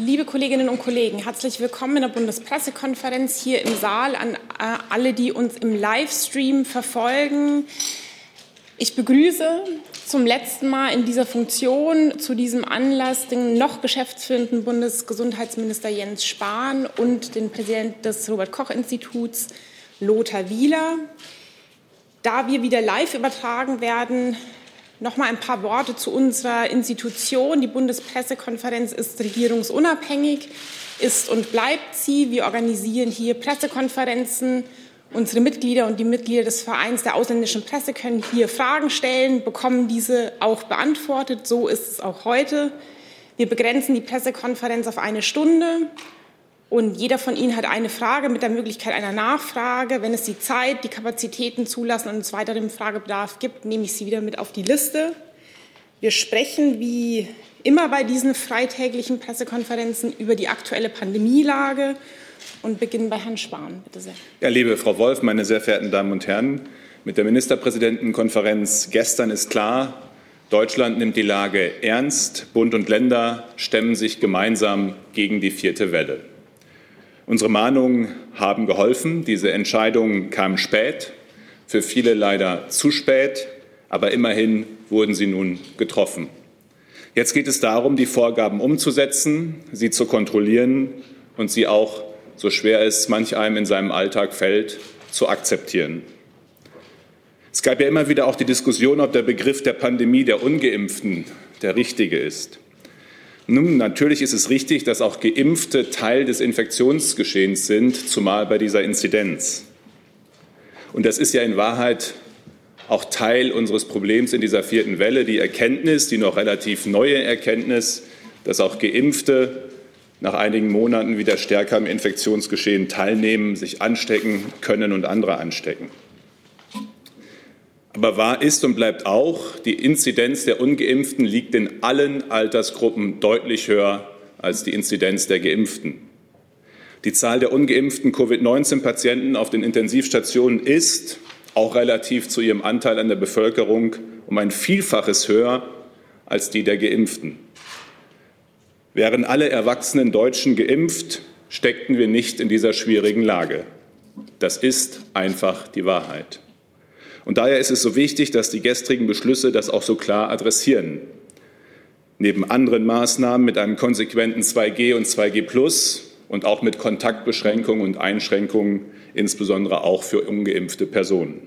Liebe Kolleginnen und Kollegen, herzlich willkommen in der Bundespressekonferenz hier im Saal an äh, alle, die uns im Livestream verfolgen. Ich begrüße zum letzten Mal in dieser Funktion zu diesem Anlass den noch geschäftsführenden Bundesgesundheitsminister Jens Spahn und den Präsidenten des Robert Koch Instituts Lothar Wieler. Da wir wieder live übertragen werden, noch mal ein paar Worte zu unserer Institution. Die Bundespressekonferenz ist regierungsunabhängig, ist und bleibt sie. Wir organisieren hier Pressekonferenzen Unsere Mitglieder und die Mitglieder des Vereins der ausländischen Presse können hier Fragen stellen, bekommen diese auch beantwortet. So ist es auch heute. Wir begrenzen die Pressekonferenz auf eine Stunde und jeder von Ihnen hat eine Frage mit der Möglichkeit einer Nachfrage. Wenn es die Zeit, die Kapazitäten zulassen und es weiteren Fragebedarf gibt, nehme ich Sie wieder mit auf die Liste. Wir sprechen wie immer bei diesen freitäglichen Pressekonferenzen über die aktuelle Pandemielage und beginnen bei Herrn Spahn. Bitte sehr. Ja, liebe Frau Wolf, meine sehr verehrten Damen und Herren, mit der Ministerpräsidentenkonferenz gestern ist klar, Deutschland nimmt die Lage ernst. Bund und Länder stemmen sich gemeinsam gegen die vierte Welle. Unsere Mahnungen haben geholfen. Diese Entscheidung kam spät, für viele leider zu spät, aber immerhin wurden sie nun getroffen. Jetzt geht es darum, die Vorgaben umzusetzen, sie zu kontrollieren und sie auch so schwer es manch einem in seinem Alltag fällt, zu akzeptieren. Es gab ja immer wieder auch die Diskussion, ob der Begriff der Pandemie der ungeimpften der richtige ist. Nun, natürlich ist es richtig, dass auch Geimpfte Teil des Infektionsgeschehens sind, zumal bei dieser Inzidenz. Und das ist ja in Wahrheit auch Teil unseres Problems in dieser vierten Welle, die Erkenntnis, die noch relativ neue Erkenntnis, dass auch Geimpfte nach einigen Monaten wieder stärker am Infektionsgeschehen teilnehmen, sich anstecken können und andere anstecken. Aber wahr ist und bleibt auch, die Inzidenz der ungeimpften liegt in allen Altersgruppen deutlich höher als die Inzidenz der geimpften. Die Zahl der ungeimpften Covid-19-Patienten auf den Intensivstationen ist, auch relativ zu ihrem Anteil an der Bevölkerung, um ein Vielfaches höher als die der geimpften. Wären alle erwachsenen Deutschen geimpft, steckten wir nicht in dieser schwierigen Lage. Das ist einfach die Wahrheit. Und daher ist es so wichtig, dass die gestrigen Beschlüsse das auch so klar adressieren. Neben anderen Maßnahmen mit einem konsequenten 2G und 2G Plus und auch mit Kontaktbeschränkungen und Einschränkungen, insbesondere auch für ungeimpfte Personen.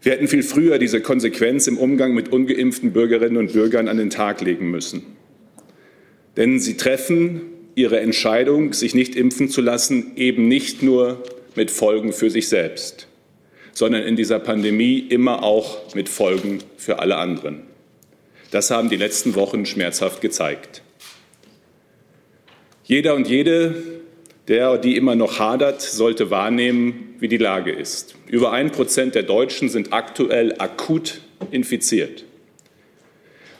Wir hätten viel früher diese Konsequenz im Umgang mit ungeimpften Bürgerinnen und Bürgern an den Tag legen müssen. Denn sie treffen ihre Entscheidung, sich nicht impfen zu lassen, eben nicht nur mit Folgen für sich selbst, sondern in dieser Pandemie immer auch mit Folgen für alle anderen. Das haben die letzten Wochen schmerzhaft gezeigt. Jeder und jede, der die immer noch hadert, sollte wahrnehmen, wie die Lage ist. Über ein Prozent der Deutschen sind aktuell akut infiziert.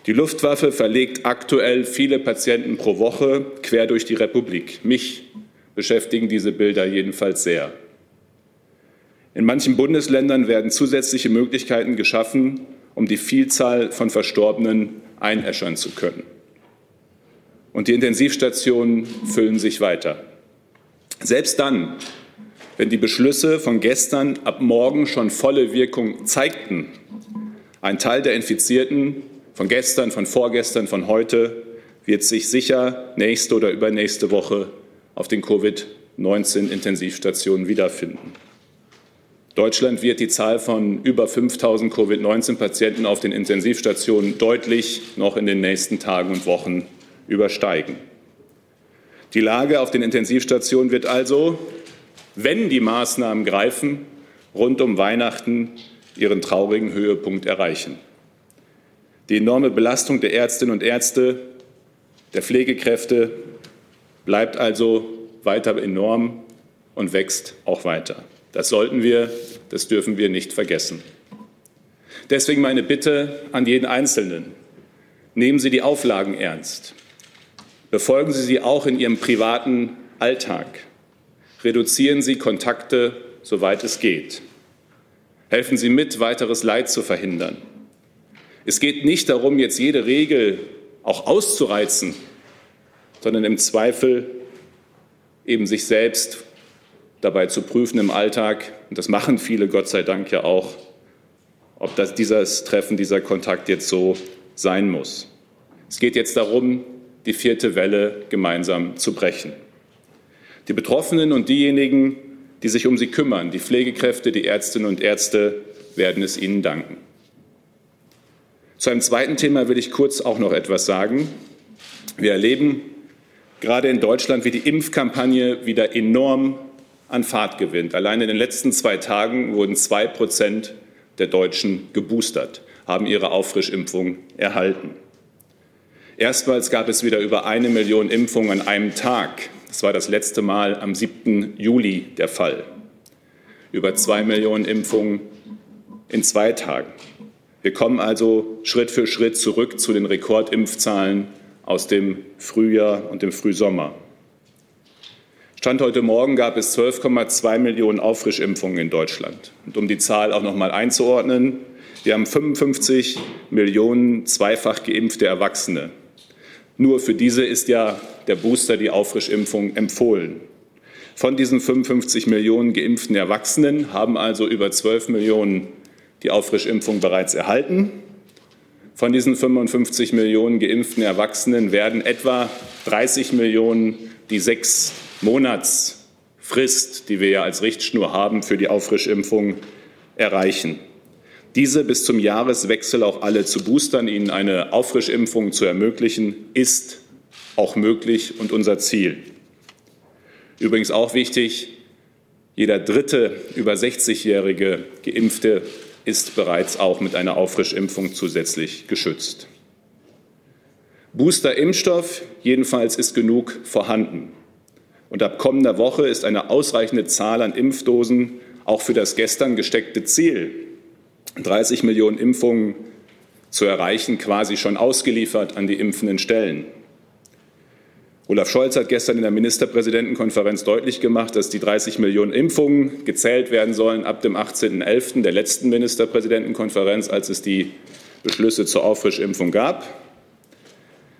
Die Luftwaffe verlegt aktuell viele Patienten pro Woche quer durch die Republik. Mich beschäftigen diese Bilder jedenfalls sehr. In manchen Bundesländern werden zusätzliche Möglichkeiten geschaffen, um die Vielzahl von Verstorbenen einäschern zu können. Und die Intensivstationen füllen sich weiter. Selbst dann, wenn die Beschlüsse von gestern ab morgen schon volle Wirkung zeigten, ein Teil der Infizierten von gestern, von vorgestern, von heute wird sich sicher nächste oder übernächste Woche auf den Covid-19-Intensivstationen wiederfinden. Deutschland wird die Zahl von über 5000 Covid-19-Patienten auf den Intensivstationen deutlich noch in den nächsten Tagen und Wochen übersteigen. Die Lage auf den Intensivstationen wird also, wenn die Maßnahmen greifen, rund um Weihnachten ihren traurigen Höhepunkt erreichen. Die enorme Belastung der Ärztinnen und Ärzte, der Pflegekräfte bleibt also weiter enorm und wächst auch weiter. Das sollten wir, das dürfen wir nicht vergessen. Deswegen meine Bitte an jeden Einzelnen. Nehmen Sie die Auflagen ernst. Befolgen Sie sie auch in Ihrem privaten Alltag. Reduzieren Sie Kontakte, soweit es geht. Helfen Sie mit, weiteres Leid zu verhindern. Es geht nicht darum, jetzt jede Regel auch auszureizen, sondern im Zweifel eben sich selbst dabei zu prüfen im Alltag, und das machen viele Gott sei Dank ja auch, ob das, dieses Treffen, dieser Kontakt jetzt so sein muss. Es geht jetzt darum, die vierte Welle gemeinsam zu brechen. Die Betroffenen und diejenigen, die sich um sie kümmern, die Pflegekräfte, die Ärztinnen und Ärzte, werden es ihnen danken. Zu einem zweiten Thema will ich kurz auch noch etwas sagen. Wir erleben gerade in Deutschland, wie die Impfkampagne wieder enorm an Fahrt gewinnt. Allein in den letzten zwei Tagen wurden zwei Prozent der Deutschen geboostert, haben ihre Auffrischimpfung erhalten. Erstmals gab es wieder über eine Million Impfungen an einem Tag. Das war das letzte Mal am 7. Juli der Fall. Über zwei Millionen Impfungen in zwei Tagen. Wir kommen also Schritt für Schritt zurück zu den Rekordimpfzahlen aus dem Frühjahr und dem Frühsommer. Stand heute Morgen gab es 12,2 Millionen Auffrischimpfungen in Deutschland. Und um die Zahl auch noch mal einzuordnen, wir haben 55 Millionen zweifach geimpfte Erwachsene. Nur für diese ist ja der Booster, die Auffrischimpfung, empfohlen. Von diesen 55 Millionen geimpften Erwachsenen haben also über 12 Millionen die Auffrischimpfung bereits erhalten. Von diesen 55 Millionen geimpften Erwachsenen werden etwa 30 Millionen die sechs Monatsfrist, die wir ja als Richtschnur haben für die Auffrischimpfung, erreichen. Diese bis zum Jahreswechsel auch alle zu boostern, ihnen eine Auffrischimpfung zu ermöglichen, ist auch möglich und unser Ziel. Übrigens auch wichtig, jeder dritte über 60-jährige Geimpfte ist bereits auch mit einer Auffrischimpfung zusätzlich geschützt. Booster-Impfstoff jedenfalls ist genug vorhanden. Und ab kommender Woche ist eine ausreichende Zahl an Impfdosen auch für das gestern gesteckte Ziel, 30 Millionen Impfungen zu erreichen, quasi schon ausgeliefert an die impfenden Stellen. Olaf Scholz hat gestern in der Ministerpräsidentenkonferenz deutlich gemacht, dass die 30 Millionen Impfungen gezählt werden sollen ab dem 18.11. der letzten Ministerpräsidentenkonferenz, als es die Beschlüsse zur Auffrischimpfung gab.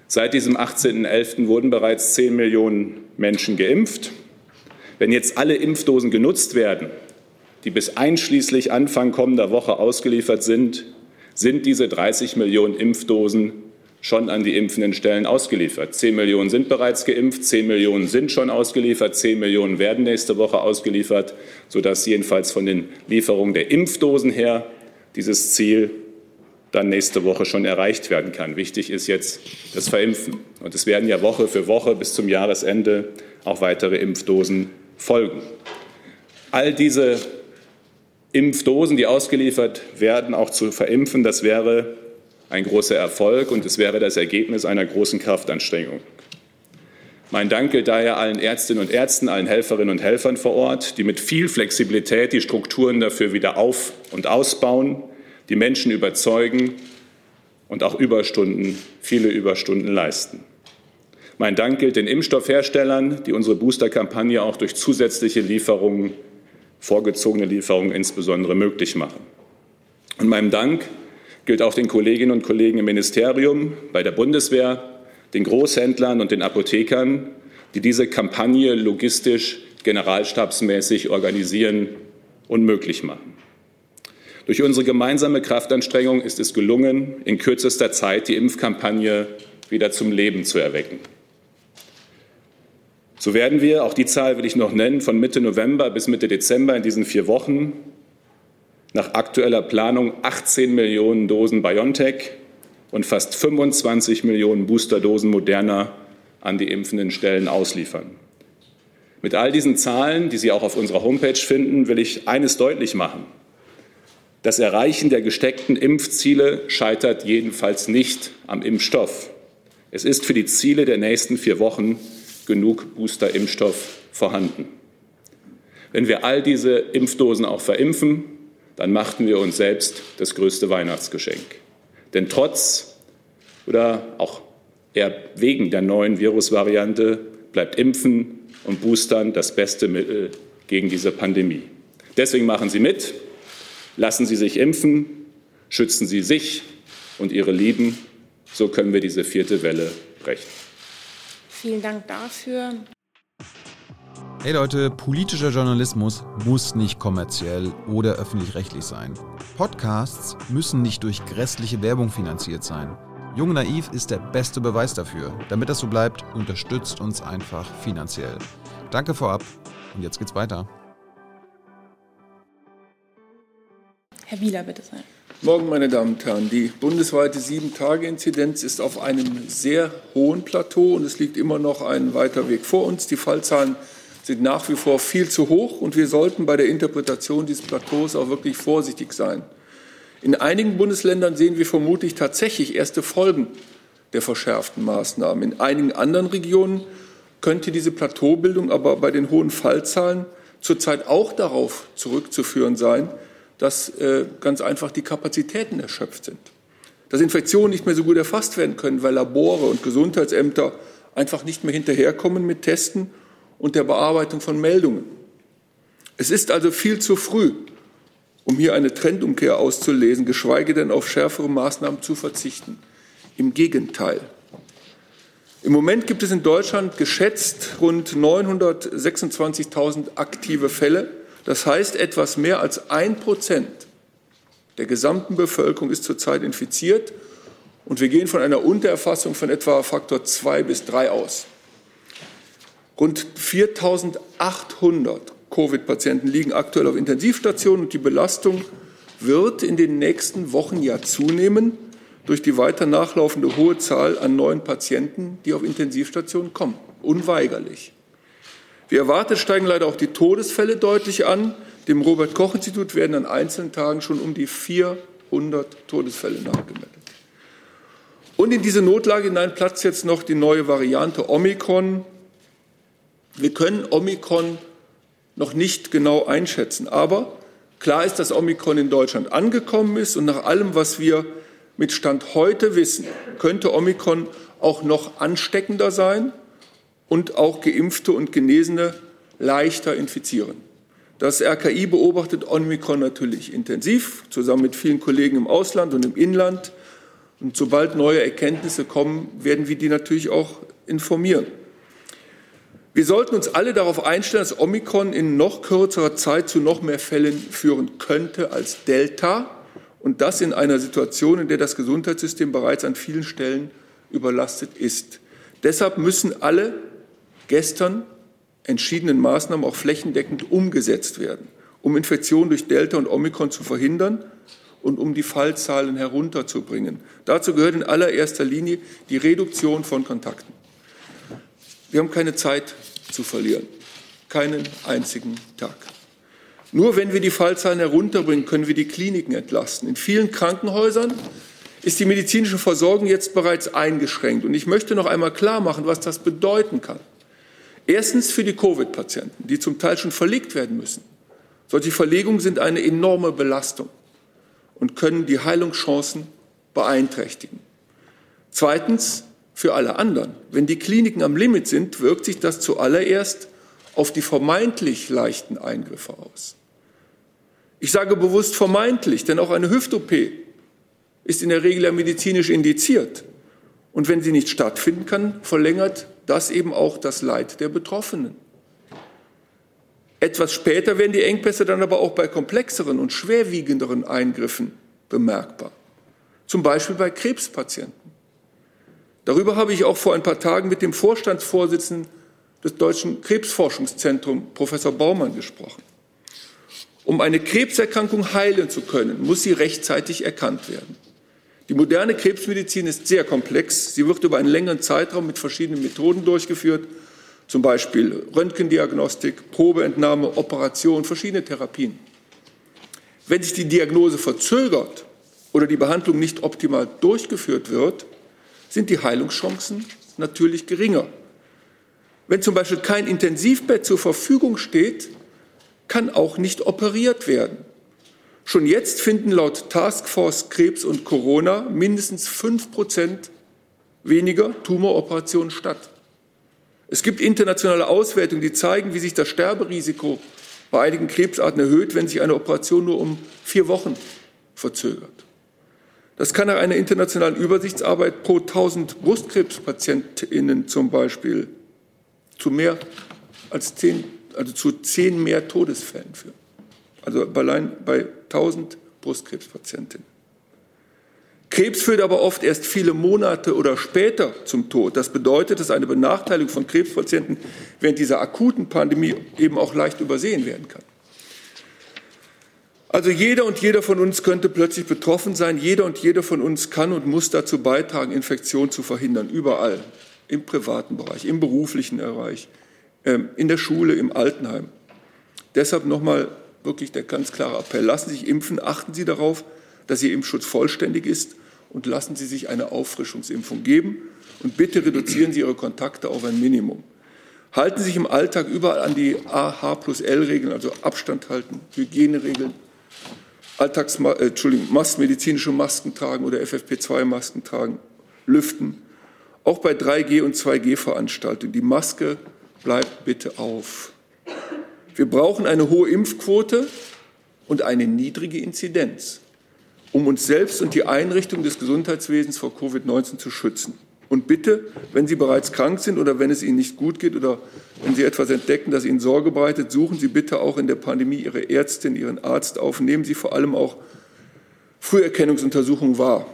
Seit diesem 18.11. wurden bereits 10 Millionen Menschen geimpft. Wenn jetzt alle Impfdosen genutzt werden, die bis einschließlich Anfang kommender Woche ausgeliefert sind, sind diese 30 Millionen Impfdosen schon an die impfenden Stellen ausgeliefert. Zehn Millionen sind bereits geimpft, zehn Millionen sind schon ausgeliefert, zehn Millionen werden nächste Woche ausgeliefert, sodass jedenfalls von den Lieferungen der Impfdosen her dieses Ziel dann nächste Woche schon erreicht werden kann. Wichtig ist jetzt das Verimpfen. Und es werden ja Woche für Woche bis zum Jahresende auch weitere Impfdosen folgen. All diese Impfdosen, die ausgeliefert werden, auch zu verimpfen, das wäre ein großer Erfolg und es wäre das Ergebnis einer großen Kraftanstrengung. Mein Dank gilt daher allen Ärztinnen und Ärzten, allen Helferinnen und Helfern vor Ort, die mit viel Flexibilität die Strukturen dafür wieder auf- und ausbauen, die Menschen überzeugen und auch Überstunden, viele Überstunden leisten. Mein Dank gilt den Impfstoffherstellern, die unsere Boosterkampagne auch durch zusätzliche Lieferungen, vorgezogene Lieferungen insbesondere möglich machen. Und meinem Dank gilt auch den Kolleginnen und Kollegen im Ministerium, bei der Bundeswehr, den Großhändlern und den Apothekern, die diese Kampagne logistisch generalstabsmäßig organisieren und möglich machen. Durch unsere gemeinsame Kraftanstrengung ist es gelungen, in kürzester Zeit die Impfkampagne wieder zum Leben zu erwecken. So werden wir, auch die Zahl will ich noch nennen, von Mitte November bis Mitte Dezember in diesen vier Wochen nach aktueller Planung 18 Millionen Dosen BioNTech und fast 25 Millionen Boosterdosen Moderna an die impfenden Stellen ausliefern. Mit all diesen Zahlen, die Sie auch auf unserer Homepage finden, will ich eines deutlich machen. Das Erreichen der gesteckten Impfziele scheitert jedenfalls nicht am Impfstoff. Es ist für die Ziele der nächsten vier Wochen genug Booster-Impfstoff vorhanden. Wenn wir all diese Impfdosen auch verimpfen, dann machten wir uns selbst das größte Weihnachtsgeschenk. Denn trotz oder auch eher wegen der neuen Virusvariante bleibt Impfen und Boostern das beste Mittel gegen diese Pandemie. Deswegen machen Sie mit, lassen Sie sich impfen, schützen Sie sich und Ihre Lieben. So können wir diese vierte Welle brechen. Vielen Dank dafür. Hey Leute, politischer Journalismus muss nicht kommerziell oder öffentlich-rechtlich sein. Podcasts müssen nicht durch grässliche Werbung finanziert sein. Jung Naiv ist der beste Beweis dafür. Damit das so bleibt, unterstützt uns einfach finanziell. Danke vorab und jetzt geht's weiter. Herr Wieler, bitte sehr. Morgen, meine Damen und Herren. Die bundesweite Sieben-Tage-Inzidenz ist auf einem sehr hohen Plateau und es liegt immer noch ein weiter Weg vor uns. Die Fallzahlen sind nach wie vor viel zu hoch und wir sollten bei der Interpretation dieses Plateaus auch wirklich vorsichtig sein. In einigen Bundesländern sehen wir vermutlich tatsächlich erste Folgen der verschärften Maßnahmen. In einigen anderen Regionen könnte diese Plateaubildung aber bei den hohen Fallzahlen zurzeit auch darauf zurückzuführen sein, dass äh, ganz einfach die Kapazitäten erschöpft sind. Dass Infektionen nicht mehr so gut erfasst werden können, weil Labore und Gesundheitsämter einfach nicht mehr hinterherkommen mit Testen und der Bearbeitung von Meldungen. Es ist also viel zu früh, um hier eine Trendumkehr auszulesen, geschweige denn auf schärfere Maßnahmen zu verzichten. Im Gegenteil. Im Moment gibt es in Deutschland geschätzt rund 926.000 aktive Fälle. Das heißt, etwas mehr als ein Prozent der gesamten Bevölkerung ist zurzeit infiziert. Und wir gehen von einer Untererfassung von etwa Faktor zwei bis drei aus. Rund 4.800 Covid-Patienten liegen aktuell auf Intensivstationen und die Belastung wird in den nächsten Wochen ja zunehmen durch die weiter nachlaufende hohe Zahl an neuen Patienten, die auf Intensivstationen kommen. Unweigerlich. Wie erwartet steigen leider auch die Todesfälle deutlich an. Dem Robert Koch Institut werden an einzelnen Tagen schon um die 400 Todesfälle nachgemeldet. Und in diese Notlage hinein platzt jetzt noch die neue Variante Omikron. Wir können Omikron noch nicht genau einschätzen, aber klar ist, dass Omikron in Deutschland angekommen ist und nach allem, was wir mit Stand heute wissen, könnte Omikron auch noch ansteckender sein und auch Geimpfte und Genesene leichter infizieren. Das RKI beobachtet Omikron natürlich intensiv, zusammen mit vielen Kollegen im Ausland und im Inland. Und sobald neue Erkenntnisse kommen, werden wir die natürlich auch informieren. Wir sollten uns alle darauf einstellen, dass Omikron in noch kürzerer Zeit zu noch mehr Fällen führen könnte als Delta. Und das in einer Situation, in der das Gesundheitssystem bereits an vielen Stellen überlastet ist. Deshalb müssen alle gestern entschiedenen Maßnahmen auch flächendeckend umgesetzt werden, um Infektionen durch Delta und Omikron zu verhindern und um die Fallzahlen herunterzubringen. Dazu gehört in allererster Linie die Reduktion von Kontakten. Wir haben keine Zeit zu verlieren, keinen einzigen Tag. Nur wenn wir die Fallzahlen herunterbringen, können wir die Kliniken entlasten. In vielen Krankenhäusern ist die medizinische Versorgung jetzt bereits eingeschränkt. Und ich möchte noch einmal klar machen, was das bedeuten kann. Erstens für die Covid-Patienten, die zum Teil schon verlegt werden müssen. Solche Verlegungen sind eine enorme Belastung und können die Heilungschancen beeinträchtigen. Zweitens für alle anderen. Wenn die Kliniken am Limit sind, wirkt sich das zuallererst auf die vermeintlich leichten Eingriffe aus. Ich sage bewusst vermeintlich, denn auch eine Hüft-OP ist in der Regel ja medizinisch indiziert. Und wenn sie nicht stattfinden kann, verlängert das eben auch das Leid der Betroffenen. Etwas später werden die Engpässe dann aber auch bei komplexeren und schwerwiegenderen Eingriffen bemerkbar. Zum Beispiel bei Krebspatienten. Darüber habe ich auch vor ein paar Tagen mit dem Vorstandsvorsitzenden des Deutschen Krebsforschungszentrums, Professor Baumann, gesprochen. Um eine Krebserkrankung heilen zu können, muss sie rechtzeitig erkannt werden. Die moderne Krebsmedizin ist sehr komplex. Sie wird über einen längeren Zeitraum mit verschiedenen Methoden durchgeführt, zum Beispiel Röntgendiagnostik, Probeentnahme, Operation, verschiedene Therapien. Wenn sich die Diagnose verzögert oder die Behandlung nicht optimal durchgeführt wird, sind die Heilungschancen natürlich geringer. Wenn zum Beispiel kein Intensivbett zur Verfügung steht, kann auch nicht operiert werden. Schon jetzt finden laut Taskforce Krebs und Corona mindestens fünf Prozent weniger Tumoroperationen statt. Es gibt internationale Auswertungen, die zeigen, wie sich das Sterberisiko bei einigen Krebsarten erhöht, wenn sich eine Operation nur um vier Wochen verzögert. Das kann nach einer internationalen Übersichtsarbeit pro 1000 Brustkrebspatientinnen zum Beispiel zu mehr als zehn, also zu zehn mehr Todesfällen führen. Also allein bei 1000 Brustkrebspatientinnen. Krebs führt aber oft erst viele Monate oder später zum Tod. Das bedeutet, dass eine Benachteiligung von Krebspatienten während dieser akuten Pandemie eben auch leicht übersehen werden kann. Also jeder und jeder von uns könnte plötzlich betroffen sein. Jeder und jeder von uns kann und muss dazu beitragen, Infektionen zu verhindern, überall, im privaten Bereich, im beruflichen Bereich, ähm, in der Schule, im Altenheim. Deshalb nochmal wirklich der ganz klare Appell. Lassen Sie sich impfen, achten Sie darauf, dass Ihr Impfschutz vollständig ist und lassen Sie sich eine Auffrischungsimpfung geben. Und bitte reduzieren Sie Ihre Kontakte auf ein Minimum. Halten Sie sich im Alltag überall an die AH plus L-Regeln, also Abstand halten, Hygieneregeln, Alltags äh, Entschuldigung, Mas medizinische Masken tragen oder FFP2-Masken tragen, lüften. Auch bei 3G- und 2G-Veranstaltungen. Die Maske bleibt bitte auf. Wir brauchen eine hohe Impfquote und eine niedrige Inzidenz um uns selbst und die Einrichtung des Gesundheitswesens vor Covid-19 zu schützen. Und bitte, wenn Sie bereits krank sind oder wenn es Ihnen nicht gut geht oder wenn Sie etwas entdecken, das Ihnen Sorge bereitet, suchen Sie bitte auch in der Pandemie Ihre Ärztin, Ihren Arzt auf. Nehmen Sie vor allem auch Früherkennungsuntersuchungen wahr.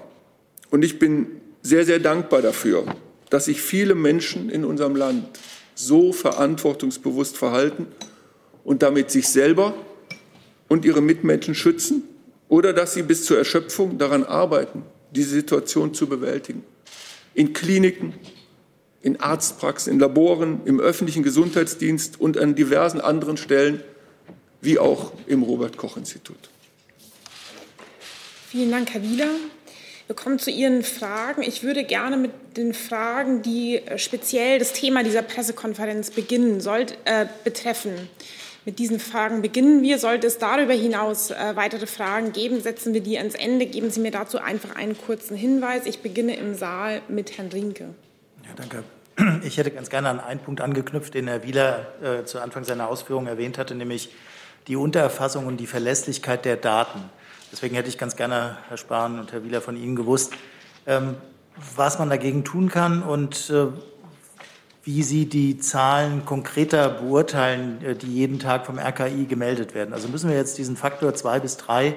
Und ich bin sehr, sehr dankbar dafür, dass sich viele Menschen in unserem Land so verantwortungsbewusst verhalten und damit sich selber und ihre Mitmenschen schützen oder dass sie bis zur Erschöpfung daran arbeiten, diese Situation zu bewältigen. In Kliniken, in Arztpraxen, in Laboren, im öffentlichen Gesundheitsdienst und an diversen anderen Stellen, wie auch im Robert Koch Institut. Vielen Dank, Herr Wieler. Wir kommen zu Ihren Fragen. Ich würde gerne mit den Fragen, die speziell das Thema dieser Pressekonferenz beginnen sollt, äh, betreffen. Mit diesen Fragen beginnen wir. Sollte es darüber hinaus äh, weitere Fragen geben, setzen wir die ans Ende. Geben Sie mir dazu einfach einen kurzen Hinweis. Ich beginne im Saal mit Herrn Rinke. Ja, danke. Ich hätte ganz gerne an einen Punkt angeknüpft, den Herr Wieler äh, zu Anfang seiner Ausführungen erwähnt hatte, nämlich die Untererfassung und die Verlässlichkeit der Daten. Deswegen hätte ich ganz gerne, Herr Spahn und Herr Wieler, von Ihnen gewusst, ähm, was man dagegen tun kann und äh, wie Sie die Zahlen konkreter beurteilen, äh, die jeden Tag vom RKI gemeldet werden. Also müssen wir jetzt diesen Faktor zwei bis drei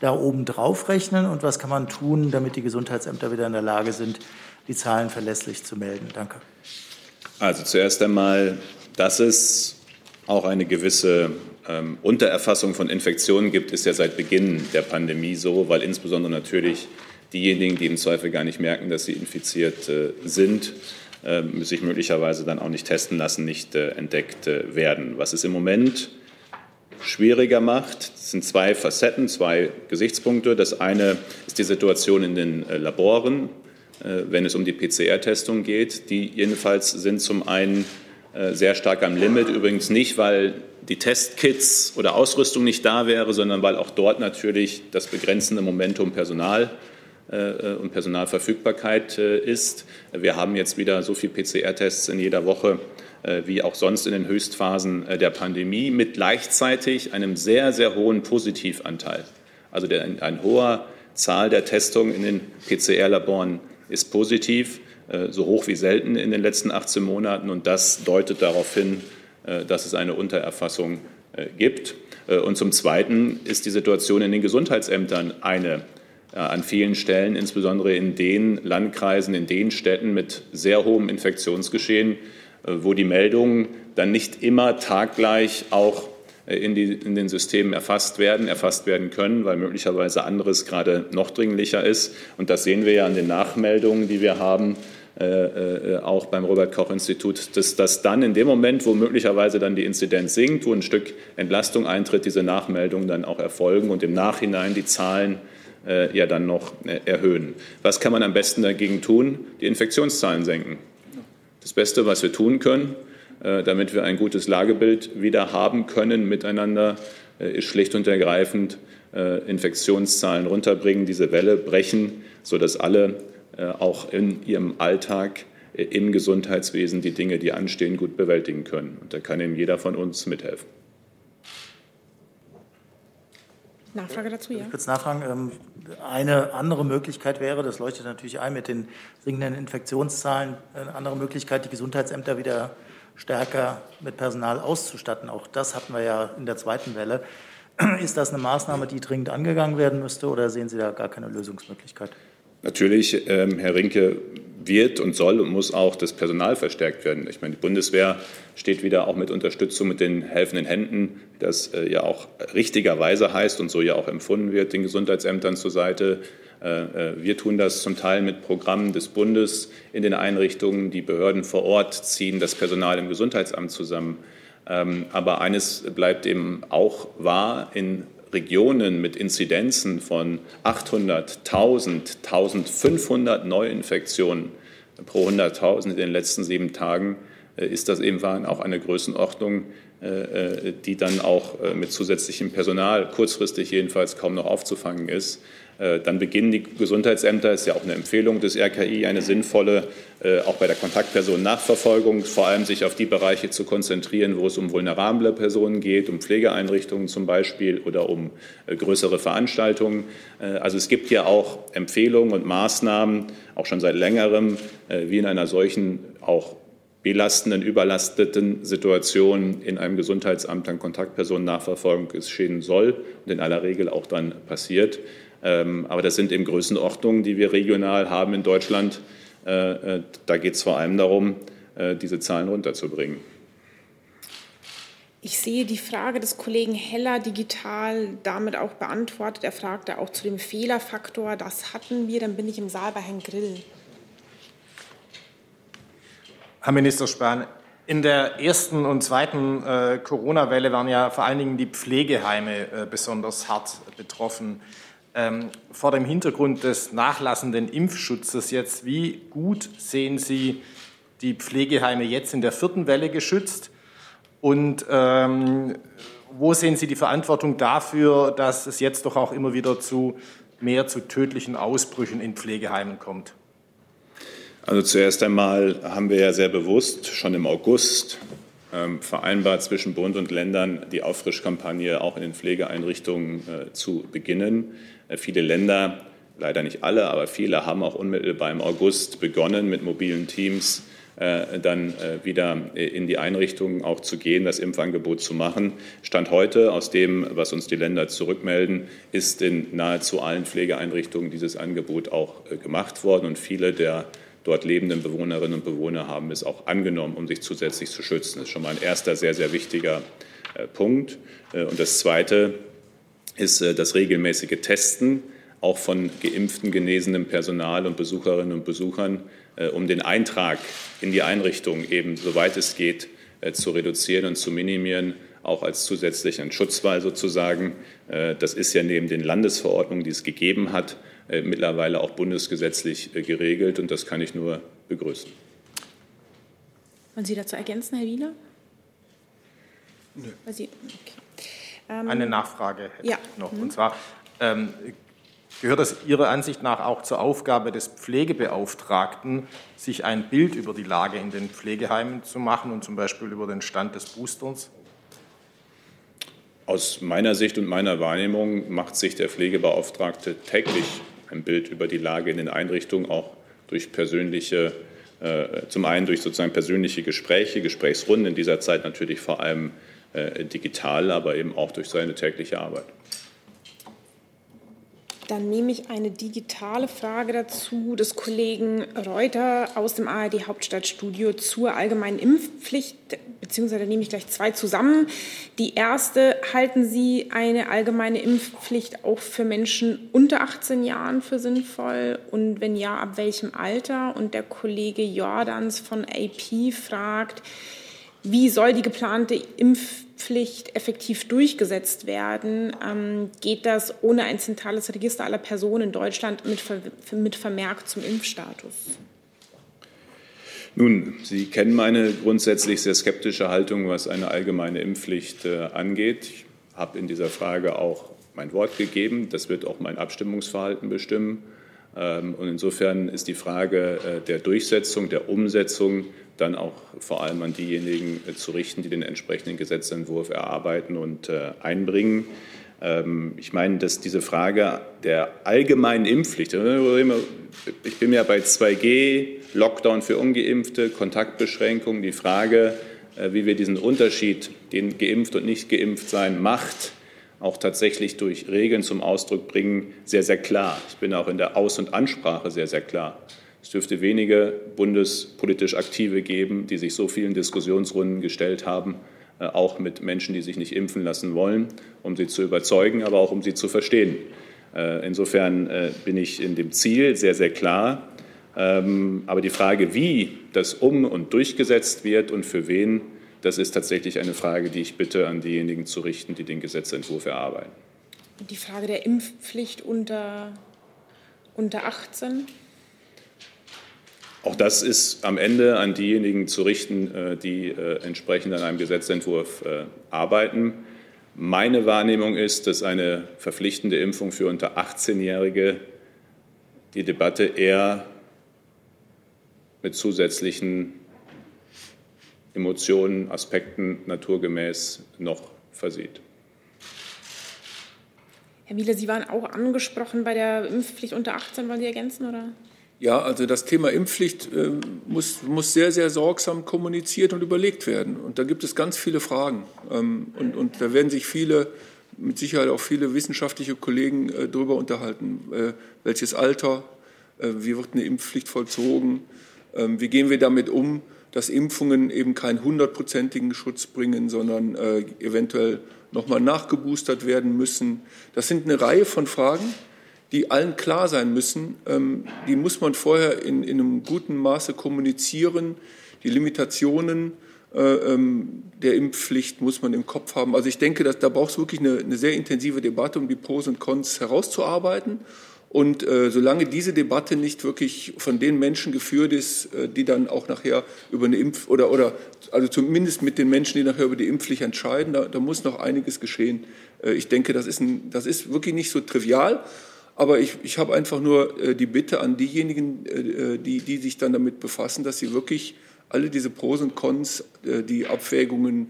da oben drauf rechnen und was kann man tun, damit die Gesundheitsämter wieder in der Lage sind, die Zahlen verlässlich zu melden? Danke. Also zuerst einmal, dass es auch eine gewisse ähm, Untererfassung von Infektionen gibt, ist ja seit Beginn der Pandemie so, weil insbesondere natürlich diejenigen, die im Zweifel gar nicht merken, dass sie infiziert äh, sind, sich möglicherweise dann auch nicht testen lassen, nicht äh, entdeckt äh, werden. Was es im Moment schwieriger macht, sind zwei Facetten, zwei Gesichtspunkte. Das eine ist die Situation in den Laboren, wenn es um die PCR-Testung geht. Die jedenfalls sind zum einen sehr stark am Limit, übrigens nicht, weil die Testkits oder Ausrüstung nicht da wäre, sondern weil auch dort natürlich das begrenzende Momentum Personal äh, und Personalverfügbarkeit äh, ist. Wir haben jetzt wieder so viele PCR-Tests in jeder Woche äh, wie auch sonst in den Höchstphasen der Pandemie mit gleichzeitig einem sehr, sehr hohen Positivanteil. Also der, ein hoher Zahl der Testungen in den PCR-Laboren ist positiv, so hoch wie selten in den letzten 18 Monaten. Und das deutet darauf hin, dass es eine Untererfassung gibt. Und zum Zweiten ist die Situation in den Gesundheitsämtern eine äh, an vielen Stellen, insbesondere in den Landkreisen, in den Städten mit sehr hohem Infektionsgeschehen, äh, wo die Meldungen dann nicht immer taggleich auch äh, in, die, in, den Systemen erfasst werden, erfasst werden können, weil möglicherweise anderes gerade noch dringlicher ist. Und das sehen wir ja an den Nachmeldungen, die wir haben, äh, äh, auch beim Robert Koch Institut, dass das dann in dem Moment, wo möglicherweise dann die Inzidenz sinkt, wo ein Stück Entlastung eintritt, diese Nachmeldungen dann auch erfolgen und im Nachhinein die Zahlen äh, ja dann noch äh, erhöhen. Was kann man am besten dagegen tun? Die Infektionszahlen senken. Das Beste, was wir tun können, äh, damit wir ein gutes Lagebild wieder haben können miteinander, ist schlicht und ergreifend Infektionszahlen runterbringen, diese Welle brechen, sodass alle auch in ihrem Alltag im Gesundheitswesen die Dinge, die anstehen, gut bewältigen können. Und da kann Ihnen jeder von uns mithelfen. Nachfrage dazu, ja. Kurz nachfragen. Ähm, eine andere Möglichkeit wäre, das leuchtet natürlich ein mit den sinkenden Infektionszahlen, eine andere Möglichkeit, die Gesundheitsämter wieder stärker mit Personal auszustatten. Auch das hatten wir ja in der zweiten Welle. Ist das eine Maßnahme, die dringend angegangen werden müsste oder sehen Sie da gar keine Lösungsmöglichkeit? Natürlich, ähm, Herr Rinke, wird und soll und muss auch das Personal verstärkt werden. Ich meine, die Bundeswehr steht wieder auch mit Unterstützung mit den helfenden Händen, das äh, ja auch richtigerweise heißt und so ja auch empfunden wird, den Gesundheitsämtern zur Seite. Äh, äh, wir tun das zum Teil mit Programmen des Bundes in den Einrichtungen. Die Behörden vor Ort ziehen das Personal im Gesundheitsamt zusammen. Ähm, aber eines bleibt eben auch wahr, in Regionen mit Inzidenzen von 800, 1000, 1500 Neuinfektionen pro 100.000 in den letzten sieben Tagen äh, ist das eben auch eine Größenordnung, äh, äh, die dann auch mit zusätzlichem Personal kurzfristig jedenfalls kaum noch aufzufangen ist. Äh, dann beginnen die Gesundheitsämter, ist ja auch eine Empfehlung des RKI, eine sinnvolle, äh, auch bei der Kontaktpersonennachverfolgung, vor allem sich auf die Bereiche zu konzentrieren, wo es um vulnerable Personen geht, um Pflegeeinrichtungen zum Beispiel oder um äh, größere Veranstaltungen. Also es gibt ja auch Empfehlungen und Maßnahmen, auch schon seit längerem, wie in einer solchen auch belastenden, überlasteten Situation in einem Gesundheitsamt an Kontaktpersonennachverfolgung geschehen soll und in aller Regel auch dann passiert. Ähm, aber das sind eben Größenordnungen, die wir regional haben in Deutschland. Äh, äh, da geht es vor allem darum, äh, diese Zahlen runterzubringen. Ich sehe die Frage des Kollegen Heller digital damit auch beantwortet. Er fragte auch zu dem Fehlerfaktor. Das hatten wir. Dann bin ich im Saal bei Herrn Grill. Herr Minister Spahn, in der ersten und zweiten äh, Corona-Welle waren ja vor allen Dingen die Pflegeheime äh, besonders hart betroffen ähm, vor dem Hintergrund des nachlassenden Impfschutzes jetzt, wie gut sehen Sie die Pflegeheime jetzt in der vierten Welle geschützt? Und ähm, wo sehen Sie die Verantwortung dafür, dass es jetzt doch auch immer wieder zu mehr zu tödlichen Ausbrüchen in Pflegeheimen kommt? Also zuerst einmal haben wir ja sehr bewusst schon im August ähm, vereinbart zwischen Bund und Ländern die Auffrischkampagne auch in den Pflegeeinrichtungen äh, zu beginnen. Äh, viele Länder, leider nicht alle, aber viele haben auch unmittelbar im August begonnen, mit mobilen Teams äh, dann äh, wieder in die Einrichtungen auch zu gehen, das Impfangebot zu machen. Stand heute, aus dem, was uns die Länder zurückmelden, ist in nahezu allen Pflegeeinrichtungen dieses Angebot auch gemacht worden und viele der dort lebenden Bewohnerinnen und Bewohner haben es auch angenommen, um sich zusätzlich zu schützen. Das ist schon mal ein erster sehr, sehr wichtiger Punkt. Und das Zweite, ist äh, das regelmäßige Testen auch von geimpften, genesenem Personal und Besucherinnen und Besuchern, äh, um den Eintrag in die Einrichtung eben, soweit es geht, äh, zu reduzieren und zu minimieren, auch als zusätzlichen Schutzwall sozusagen. Das ist ja neben den Landesverordnungen, die es gegeben hat, mittlerweile auch bundesgesetzlich geregelt und das kann ich nur begrüßen. Wollen Sie dazu ergänzen, Herr Wieler? Nö. Okay. Ähm, Eine Nachfrage ja. noch. Mhm. Und zwar ähm, gehört es Ihrer Ansicht nach auch zur Aufgabe des Pflegebeauftragten, sich ein Bild über die Lage in den Pflegeheimen zu machen und zum Beispiel über den Stand des Boosters? Aus meiner Sicht und meiner Wahrnehmung macht sich der Pflegebeauftragte täglich ein Bild über die Lage in den Einrichtungen, auch durch persönliche, äh, zum einen durch sozusagen persönliche Gespräche, Gesprächsrunden, in dieser Zeit natürlich vor allem äh, digital, aber eben auch durch seine tägliche Arbeit. Dann nehme ich eine digitale Frage dazu des Kollegen Reuter aus dem ARD Hauptstadtstudio zur allgemeinen Impfpflicht, beziehungsweise nehme ich gleich zwei zusammen. Die erste, halten Sie eine allgemeine Impfpflicht auch für Menschen unter 18 Jahren für sinnvoll? Und wenn ja, ab welchem Alter? Und der Kollege Jordans von AP fragt, wie soll die geplante Impfpflicht effektiv durchgesetzt werden? Ähm, geht das ohne ein zentrales Register aller Personen in Deutschland mit, mit Vermerk zum Impfstatus? Nun, Sie kennen meine grundsätzlich sehr skeptische Haltung, was eine allgemeine Impfpflicht äh, angeht. Ich habe in dieser Frage auch mein Wort gegeben. Das wird auch mein Abstimmungsverhalten bestimmen. Ähm, und insofern ist die Frage äh, der Durchsetzung, der Umsetzung dann auch vor allem an diejenigen äh, zu richten, die den entsprechenden Gesetzentwurf erarbeiten und äh, einbringen. Ähm, ich meine, dass diese Frage der allgemeinen Impfpflicht, ich bin ja bei 2G, Lockdown für Ungeimpfte, Kontaktbeschränkungen, die Frage, wie wir diesen Unterschied, den geimpft und nicht geimpft sein macht, auch tatsächlich durch Regeln zum Ausdruck bringen, sehr, sehr klar. Ich bin auch in der Aus- und Ansprache sehr, sehr klar. Es dürfte wenige bundespolitisch Aktive geben, die sich so vielen Diskussionsrunden gestellt haben, äh, auch mit Menschen, die sich nicht impfen lassen wollen, um sie zu überzeugen, aber auch um sie zu verstehen. Äh, insofern äh, bin ich in dem Ziel sehr, sehr klar. Ähm, aber die Frage, wie das um und durchgesetzt wird und für wen, das ist tatsächlich eine Frage, die ich bitte an diejenigen zu richten, die den Gesetzentwurf erarbeiten. Die Frage der Impfpflicht unter, unter 18? Auch das ist am Ende an diejenigen zu richten, äh, die äh, entsprechend an einem Gesetzentwurf äh, arbeiten. Meine Wahrnehmung ist, dass eine verpflichtende Impfung für unter 18-Jährige die Debatte eher mit zusätzlichen Emotionen, Aspekten naturgemäß noch versieht. Herr Wiele, Sie waren auch angesprochen bei der Impfpflicht unter 18. Wollen Sie ergänzen? Oder? Ja, also das Thema Impfpflicht äh, muss, muss sehr, sehr sorgsam kommuniziert und überlegt werden. Und da gibt es ganz viele Fragen. Ähm, und, und da werden sich viele, mit Sicherheit auch viele wissenschaftliche Kollegen äh, darüber unterhalten. Äh, welches Alter, äh, wie wird eine Impfpflicht vollzogen, ähm, wie gehen wir damit um, dass Impfungen eben keinen hundertprozentigen Schutz bringen, sondern äh, eventuell nochmal nachgeboostert werden müssen. Das sind eine Reihe von Fragen die allen klar sein müssen. Ähm, die muss man vorher in, in, einem guten Maße kommunizieren. Die Limitationen äh, ähm, der Impfpflicht muss man im Kopf haben. Also ich denke, dass, da braucht es wirklich eine, eine, sehr intensive Debatte, um die Pros und Cons herauszuarbeiten. Und äh, solange diese Debatte nicht wirklich von den Menschen geführt ist, äh, die dann auch nachher über eine Impf- oder, oder also zumindest mit den Menschen, die nachher über die Impfpflicht entscheiden, da, da muss noch einiges geschehen. Äh, ich denke, das ist, ein, das ist wirklich nicht so trivial. Aber ich, ich habe einfach nur äh, die Bitte an diejenigen, äh, äh, die, die sich dann damit befassen, dass sie wirklich alle diese Pros und Cons, äh, die Abwägungen,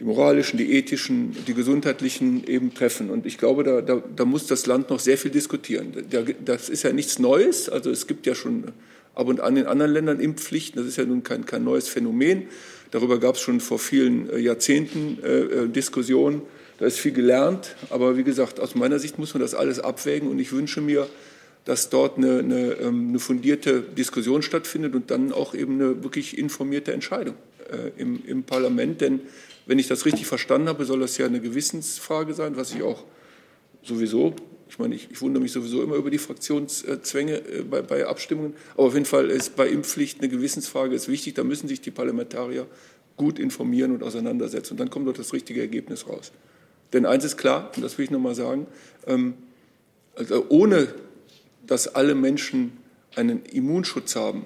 die moralischen, die ethischen, die gesundheitlichen eben treffen. Und ich glaube, da, da, da muss das Land noch sehr viel diskutieren. Da, das ist ja nichts Neues. Also es gibt ja schon ab und an in anderen Ländern Impfpflichten. Das ist ja nun kein, kein neues Phänomen. Darüber gab es schon vor vielen äh, Jahrzehnten äh, Diskussionen. Da ist viel gelernt, aber wie gesagt, aus meiner Sicht muss man das alles abwägen und ich wünsche mir, dass dort eine, eine, ähm, eine fundierte Diskussion stattfindet und dann auch eben eine wirklich informierte Entscheidung äh, im, im Parlament. Denn wenn ich das richtig verstanden habe, soll das ja eine Gewissensfrage sein, was ich auch sowieso, ich meine, ich, ich wundere mich sowieso immer über die Fraktionszwänge äh, bei, bei, Abstimmungen, aber auf jeden Fall ist bei Impfpflicht eine Gewissensfrage ist wichtig, da müssen sich die Parlamentarier gut informieren und auseinandersetzen und dann kommt dort das richtige Ergebnis raus. Denn eins ist klar, und das will ich nochmal sagen, ähm, also ohne dass alle Menschen einen Immunschutz haben,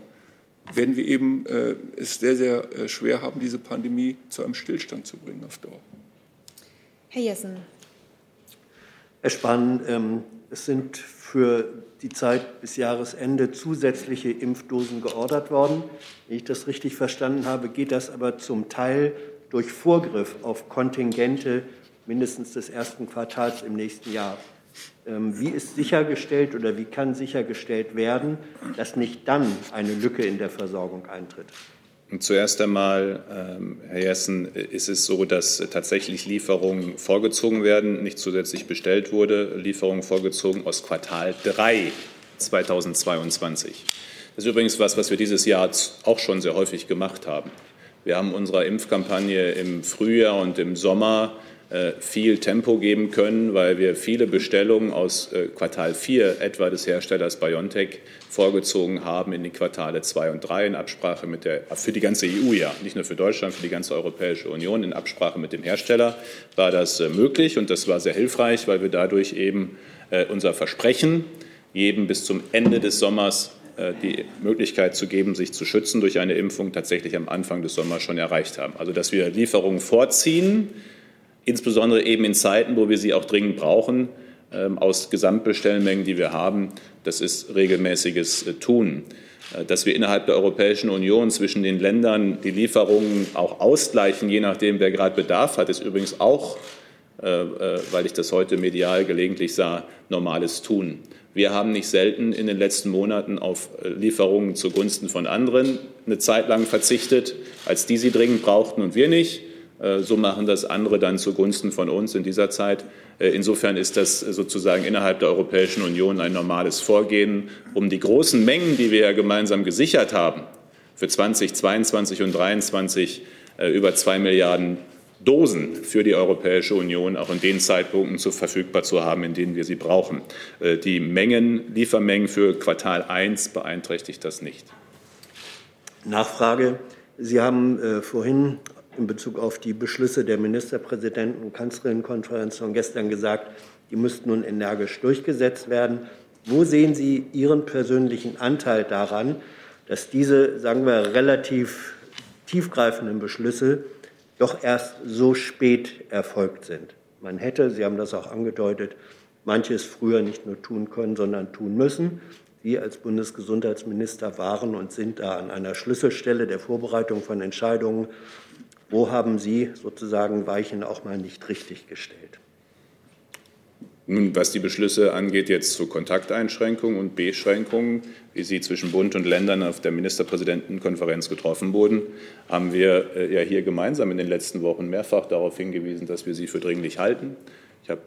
werden wir eben äh, es sehr, sehr äh, schwer haben, diese Pandemie zu einem Stillstand zu bringen auf Dauer. Herr Jessen. Herr Spahn, ähm, es sind für die Zeit bis Jahresende zusätzliche Impfdosen geordert worden. Wenn ich das richtig verstanden habe, geht das aber zum Teil durch Vorgriff auf Kontingente mindestens des ersten Quartals im nächsten Jahr. Ähm, wie ist sichergestellt oder wie kann sichergestellt werden, dass nicht dann eine Lücke in der Versorgung eintritt? Zuerst einmal, ähm, Herr Jessen, ist es so, dass tatsächlich Lieferungen vorgezogen werden, nicht zusätzlich bestellt wurde, Lieferungen vorgezogen aus Quartal 3 2022. Das ist übrigens was, was wir dieses Jahr auch schon sehr häufig gemacht haben. Wir haben unserer Impfkampagne im Frühjahr und im Sommer viel Tempo geben können, weil wir viele Bestellungen aus äh, Quartal 4 etwa des Herstellers BioNTech vorgezogen haben in die Quartale 2 und 3 in Absprache mit der, für die ganze EU ja, nicht nur für Deutschland, für die ganze Europäische Union, in Absprache mit dem Hersteller war das äh, möglich und das war sehr hilfreich, weil wir dadurch eben unser Versprechen, jedem bis zum Ende des Sommers die Möglichkeit zu geben, sich zu schützen durch eine Impfung tatsächlich am Anfang des Sommers schon erreicht haben. Also dass wir Lieferungen vorziehen, insbesondere eben in Zeiten, wo wir sie auch dringend brauchen, ähm, aus Gesamtbestellmengen, die wir haben. Das ist regelmäßiges äh, Tun. Äh, dass wir innerhalb der Europäischen Union zwischen den Ländern die Lieferungen auch ausgleichen, je nachdem, wer gerade Bedarf hat, ist übrigens auch weil ich das heute medial gelegentlich sah, normales Tun. Wir haben nicht selten in den letzten Monaten auf Lieferungen zugunsten von anderen eine Zeit lang verzichtet, als die sie dringend brauchten und wir nicht. So machen das andere dann zugunsten von uns in dieser Zeit. Insofern ist das sozusagen innerhalb der Europäischen Union ein normales Vorgehen, um die großen Mengen, die wir ja gemeinsam gesichert haben, für 2022 und 2023 über zwei Milliarden Dosen für die Europäische Union auch in den Zeitpunkten zu verfügbar zu haben, in denen wir sie brauchen. Die Mengen, Liefermengen für Quartal 1 beeinträchtigt das nicht. Nachfrage. Sie haben äh, vorhin in Bezug auf die Beschlüsse der Ministerpräsidenten- und Kanzlerinnenkonferenz von gestern gesagt, die müssten nun energisch durchgesetzt werden. Wo sehen Sie Ihren persönlichen Anteil daran, dass diese, sagen wir, relativ tiefgreifenden Beschlüsse doch erst so spät erfolgt sind? Man hätte, Sie haben das auch angedeutet, manches früher nicht nur tun können, sondern tun müssen. Sie als Bundesgesundheitsminister waren und sind da an einer Schlüsselstelle der Vorbereitung von Entscheidungen wo haben Sie sozusagen Weichen auch mal nicht richtig gestellt? Nun, was die Beschlüsse angeht, jetzt zu Kontakteinschränkungen und Beschränkungen, wie sie zwischen Bund und Ländern auf der Ministerpräsidentenkonferenz getroffen wurden, haben wir äh, ja hier gemeinsam in den letzten Wochen mehrfach darauf hingewiesen, dass wir sie für dringlich halten. Ich habe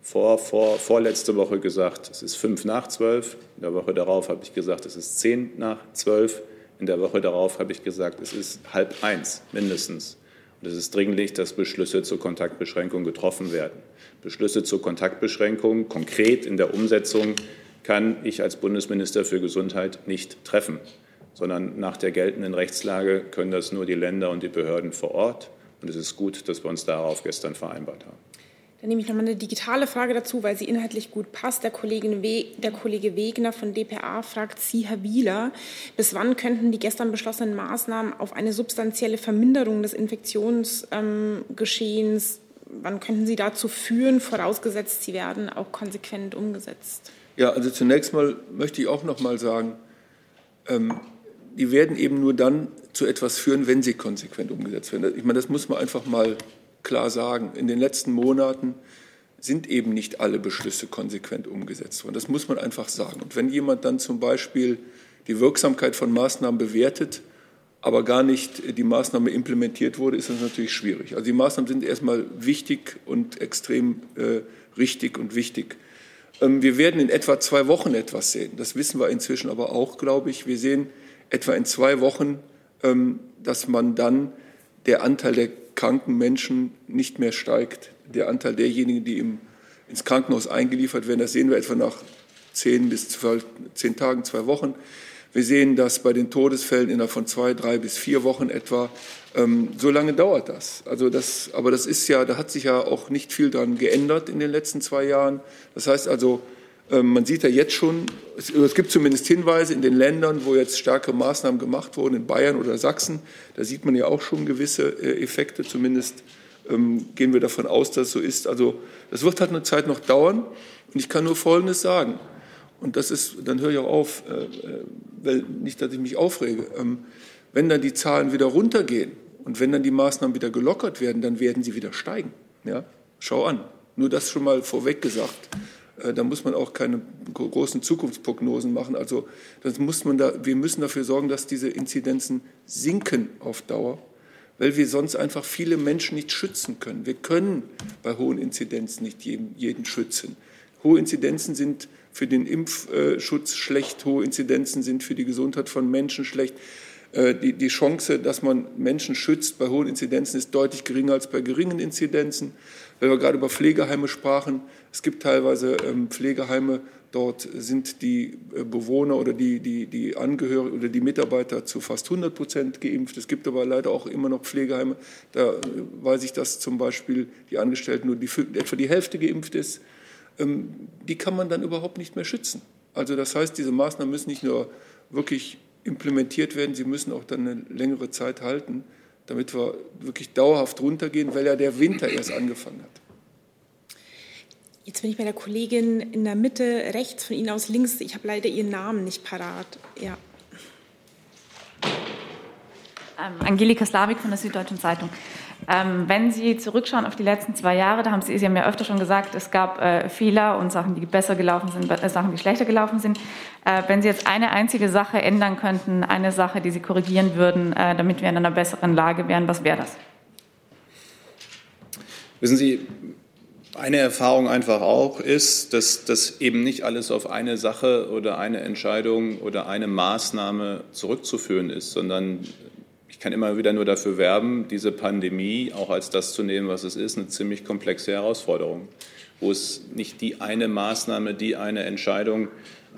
vor, vor, vorletzte Woche gesagt, es ist fünf nach zwölf. In der Woche darauf habe ich gesagt, es ist zehn nach zwölf. In der Woche darauf habe ich gesagt, es ist halb eins mindestens. Und es ist dringlich, dass Beschlüsse zur Kontaktbeschränkung getroffen werden. Beschlüsse zur Kontaktbeschränkung konkret in der Umsetzung kann ich als Bundesminister für Gesundheit nicht treffen, sondern nach der geltenden Rechtslage können das nur die Länder und die Behörden vor Ort. Und es ist gut, dass wir uns darauf gestern vereinbart haben. Dann nehme ich noch mal eine digitale Frage dazu, weil sie inhaltlich gut passt. Der, Kollegin We der Kollege Wegner von dpa fragt Sie, Herr Wieler, bis wann könnten die gestern beschlossenen Maßnahmen auf eine substanzielle Verminderung des Infektionsgeschehens, ähm, wann könnten sie dazu führen, vorausgesetzt, sie werden auch konsequent umgesetzt? Ja, also zunächst mal möchte ich auch noch mal sagen, ähm, die werden eben nur dann zu etwas führen, wenn sie konsequent umgesetzt werden. Ich meine, das muss man einfach mal klar sagen, in den letzten Monaten sind eben nicht alle Beschlüsse konsequent umgesetzt worden. Das muss man einfach sagen. Und wenn jemand dann zum Beispiel die Wirksamkeit von Maßnahmen bewertet, aber gar nicht die Maßnahme implementiert wurde, ist das natürlich schwierig. Also die Maßnahmen sind erstmal wichtig und extrem äh, richtig und wichtig. Ähm, wir werden in etwa zwei Wochen etwas sehen. Das wissen wir inzwischen aber auch, glaube ich. Wir sehen etwa in zwei Wochen, ähm, dass man dann der Anteil der kranken Menschen nicht mehr steigt. Der Anteil derjenigen, die im, ins Krankenhaus eingeliefert werden, das sehen wir etwa nach zehn bis zwölf, zehn Tagen, zwei Wochen. Wir sehen das bei den Todesfällen innerhalb von zwei, drei bis vier Wochen etwa. Ähm, so lange dauert das. Also das. Aber das ist ja, da hat sich ja auch nicht viel dran geändert in den letzten zwei Jahren. Das heißt also, man sieht ja jetzt schon, es gibt zumindest Hinweise in den Ländern, wo jetzt starke Maßnahmen gemacht wurden, in Bayern oder Sachsen, da sieht man ja auch schon gewisse äh, Effekte, zumindest ähm, gehen wir davon aus, dass so ist. Also das wird halt eine Zeit noch dauern und ich kann nur Folgendes sagen, und das ist, dann höre ich auch auf, äh, äh, weil nicht, dass ich mich aufrege, ähm, wenn dann die Zahlen wieder runtergehen und wenn dann die Maßnahmen wieder gelockert werden, dann werden sie wieder steigen. Ja? Schau an. Nur das schon mal vorweg gesagt. Äh, da muss man auch keine großen Zukunftsprognosen machen. Also das muss man da, wir müssen dafür sorgen, dass diese Inzidenzen sinken auf Dauer, weil wir sonst einfach viele Menschen nicht schützen können. Wir können bei hohen Inzidenzen nicht jeden, jeden schützen. Hohe Inzidenzen sind für den Impfschutz schlecht, hohe Inzidenzen sind für die Gesundheit von Menschen schlecht. Äh, die, die Chance, dass man Menschen schützt bei hohen Inzidenzen, ist deutlich geringer als bei geringen Inzidenzen. Weil wir gerade über Pflegeheime sprachen, es gibt teilweise ähm, Pflegeheime, dort sind die äh, Bewohner oder die, die, die Angehörigen oder die Mitarbeiter zu fast 100 Prozent geimpft. Es gibt aber leider auch immer noch Pflegeheime, da äh, weiß ich, dass zum Beispiel die Angestellten nur die, etwa die Hälfte geimpft ist. Ähm, die kann man dann überhaupt nicht mehr schützen. Also das heißt, diese Maßnahmen müssen nicht nur wirklich implementiert werden, sie müssen auch dann eine längere Zeit halten damit wir wirklich dauerhaft runtergehen, weil ja der Winter erst angefangen hat. Jetzt bin ich bei der Kollegin in der Mitte, rechts von Ihnen aus links. Ich habe leider Ihren Namen nicht parat. Ja. Ähm, Angelika Slavik von der Süddeutschen Zeitung. Ähm, wenn Sie zurückschauen auf die letzten zwei Jahre, da haben Sie, Sie haben ja öfter schon gesagt, es gab äh, Fehler und Sachen, die besser gelaufen sind, äh, Sachen, die schlechter gelaufen sind. Äh, wenn Sie jetzt eine einzige Sache ändern könnten, eine Sache, die Sie korrigieren würden, äh, damit wir in einer besseren Lage wären, was wäre das? Wissen Sie, eine Erfahrung einfach auch ist, dass das eben nicht alles auf eine Sache oder eine Entscheidung oder eine Maßnahme zurückzuführen ist, sondern kann immer wieder nur dafür werben, diese Pandemie auch als das zu nehmen, was es ist, eine ziemlich komplexe Herausforderung, wo es nicht die eine Maßnahme, die eine Entscheidung,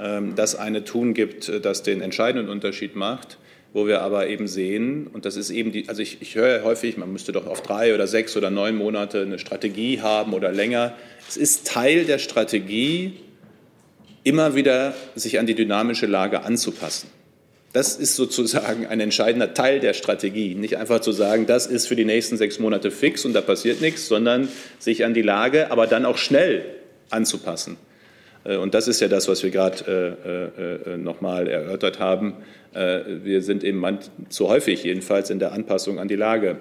ähm, das eine Tun gibt, äh, das den entscheidenden Unterschied macht, wo wir aber eben sehen, und das ist eben die, also ich, ich höre häufig, man müsste doch auf drei oder sechs oder neun Monate eine Strategie haben oder länger. Es ist Teil der Strategie, immer wieder sich an die dynamische Lage anzupassen. Das ist sozusagen ein entscheidender Teil der Strategie. Nicht einfach zu sagen, das ist für die nächsten sechs Monate fix und da passiert nichts, sondern sich an die Lage, aber dann auch schnell anzupassen. Äh, und das ist ja das, was wir gerade äh, äh, nochmal erörtert haben. Äh, wir sind eben zu häufig jedenfalls in der Anpassung an die Lage äh,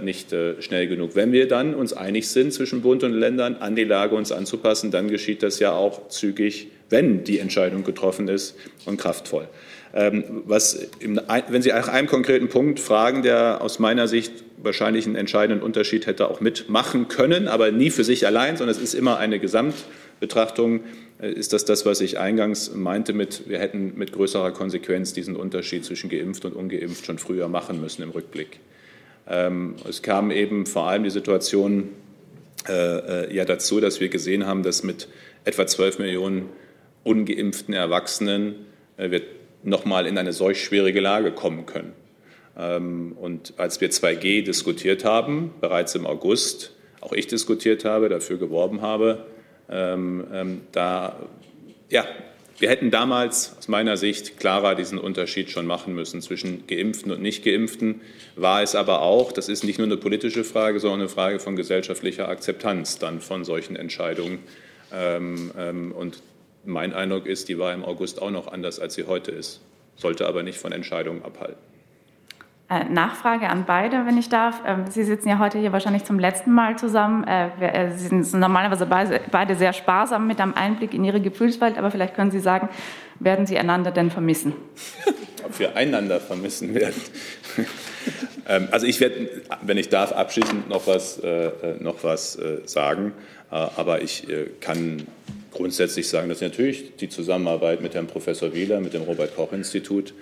nicht äh, schnell genug. Wenn wir dann uns einig sind zwischen Bund und Ländern, an die Lage uns anzupassen, dann geschieht das ja auch zügig, wenn die Entscheidung getroffen ist und kraftvoll. Ähm, was wenn Sie nach einem konkreten Punkt fragen, der aus meiner Sicht wahrscheinlich einen entscheidenden Unterschied hätte auch mitmachen können, aber nie für sich allein, sondern es ist immer eine Gesamtbetrachtung, äh, ist das das, was ich eingangs meinte mit, wir hätten mit größerer Konsequenz diesen Unterschied zwischen geimpft und ungeimpft schon früher machen müssen im Rückblick. Ähm, es kam eben vor allem die Situation äh, äh, ja dazu, dass wir gesehen haben, dass mit etwa 12 Millionen ungeimpften Erwachsenen wir nochmal in eine solch schwierige Lage kommen können. Ähm, und als wir 2G diskutiert haben, bereits im August, auch ich diskutiert habe, dafür geworben habe, ähm, da, ja, wir hätten damals aus meiner Sicht klarer diesen Unterschied schon machen müssen zwischen Geimpften und Nicht-Geimpften. War es aber auch, das ist nicht nur eine politische Frage, sondern eine Frage von gesellschaftlicher Akzeptanz dann von solchen Entscheidungen. Und mein Eindruck ist, die war im August auch noch anders, als sie heute ist, sollte aber nicht von Entscheidungen abhalten. Äh, Nachfrage an beide, wenn ich darf. Ähm, sie sitzen ja heute hier wahrscheinlich zum letzten Mal zusammen. Äh, äh, Sie sind normalerweise beide sehr sparsam mit einem Einblick in Ihre Gefühlswelt, aber vielleicht können Sie sagen, werden Sie einander denn vermissen? Ob wir einander vermissen werden. Ähm, also ich werde, wenn ich darf, abschließend noch was, noch was sagen. Aber ich kann grundsätzlich sagen, dass natürlich die Zusammenarbeit mit Herrn Professor Wieler, mit dem Robert-Koch-Institut, äh,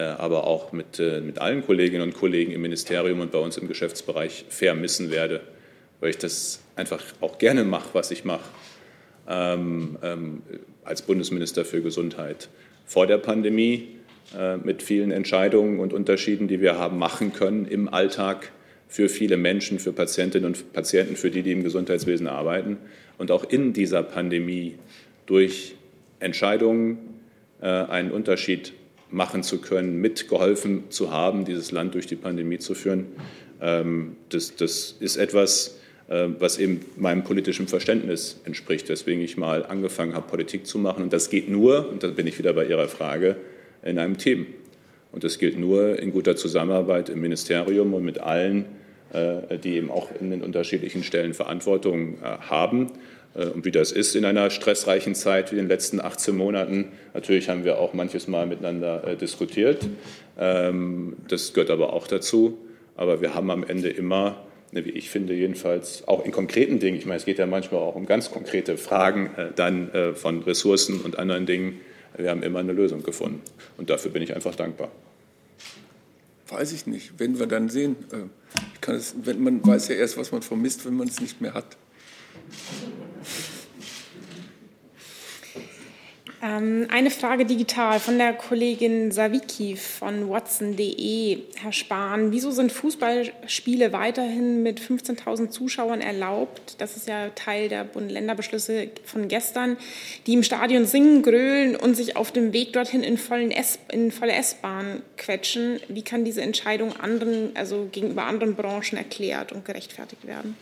aber auch mit, äh, mit allen Kolleginnen und Kollegen im Ministerium und bei uns im Geschäftsbereich vermissen werde, weil ich das einfach auch gerne mache, was ich mache ähm, ähm, als Bundesminister für Gesundheit. Vor der Pandemie äh, mit vielen Entscheidungen und Unterschieden, die wir haben machen können im Alltag für viele Menschen, für Patientinnen und Patienten, für die, die im Gesundheitswesen arbeiten und auch in dieser Pandemie durch Entscheidungen äh, einen Unterschied machen zu können, mitgeholfen zu haben, dieses Land durch die Pandemie zu führen. Ähm, das, das ist etwas, äh, was eben meinem politischen Verständnis entspricht, weswegen ich mal angefangen habe, Politik zu machen. Und das geht nur, und da bin ich wieder bei Ihrer Frage, in einem Team. Und das gilt nur in guter Zusammenarbeit im Ministerium und mit allen, äh, die eben auch in den unterschiedlichen Stellen Verantwortung äh, haben. Äh, und wie das ist in einer stressreichen Zeit wie den letzten 18 Monaten. Natürlich haben wir auch manches Mal miteinander diskutiert. Ähm, das gehört aber auch dazu. Aber wir haben am Ende immer, ne, wie ich finde jedenfalls, auch in konkreten Dingen, ich meine, es geht ja manchmal auch um ganz konkrete Fragen dann von Ressourcen und anderen Dingen, wir haben immer eine Lösung gefunden. Und dafür bin ich einfach dankbar. Weiß ich nicht. Wenn wir dann sehen, äh, es, wenn man weiß ja erst, was man vermisst, wenn man es nicht mehr hat. Ähm, eine Frage digital von der Kollegin Saviki von watson.de. Herr Spahn, wieso sind Fußballspiele weiterhin mit 15.000 Zuschauern erlaubt? Das ist ja Teil der Bund-Länder-Beschlüsse von gestern, die im Stadion singen, grölen und sich auf dem Weg dorthin in, S in volle S-Bahn quetschen. Wie kann diese Entscheidung anderen, also gegenüber anderen Branchen erklärt und gerechtfertigt werden?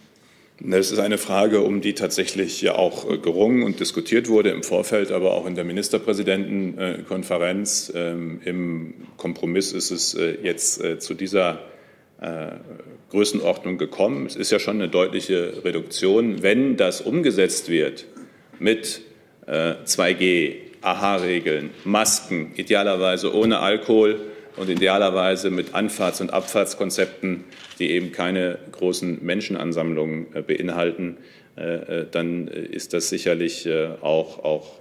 Das ist eine Frage, um die tatsächlich ja auch äh, gerungen und diskutiert wurde im Vorfeld, aber auch in der Ministerpräsidentenkonferenz. Ähm, Im Kompromiss ist es äh, jetzt äh, zu dieser Größenordnung gekommen. Es ist ja schon eine deutliche Reduktion. Wenn das umgesetzt wird mit 2G, AHA-Regeln, Masken, idealerweise ohne Alkohol, und idealerweise mit Anfahrts- und Abfahrtskonzepten, die eben keine großen Menschenansammlungen äh, beinhalten, äh, äh, dann ist das sicherlich auch, auch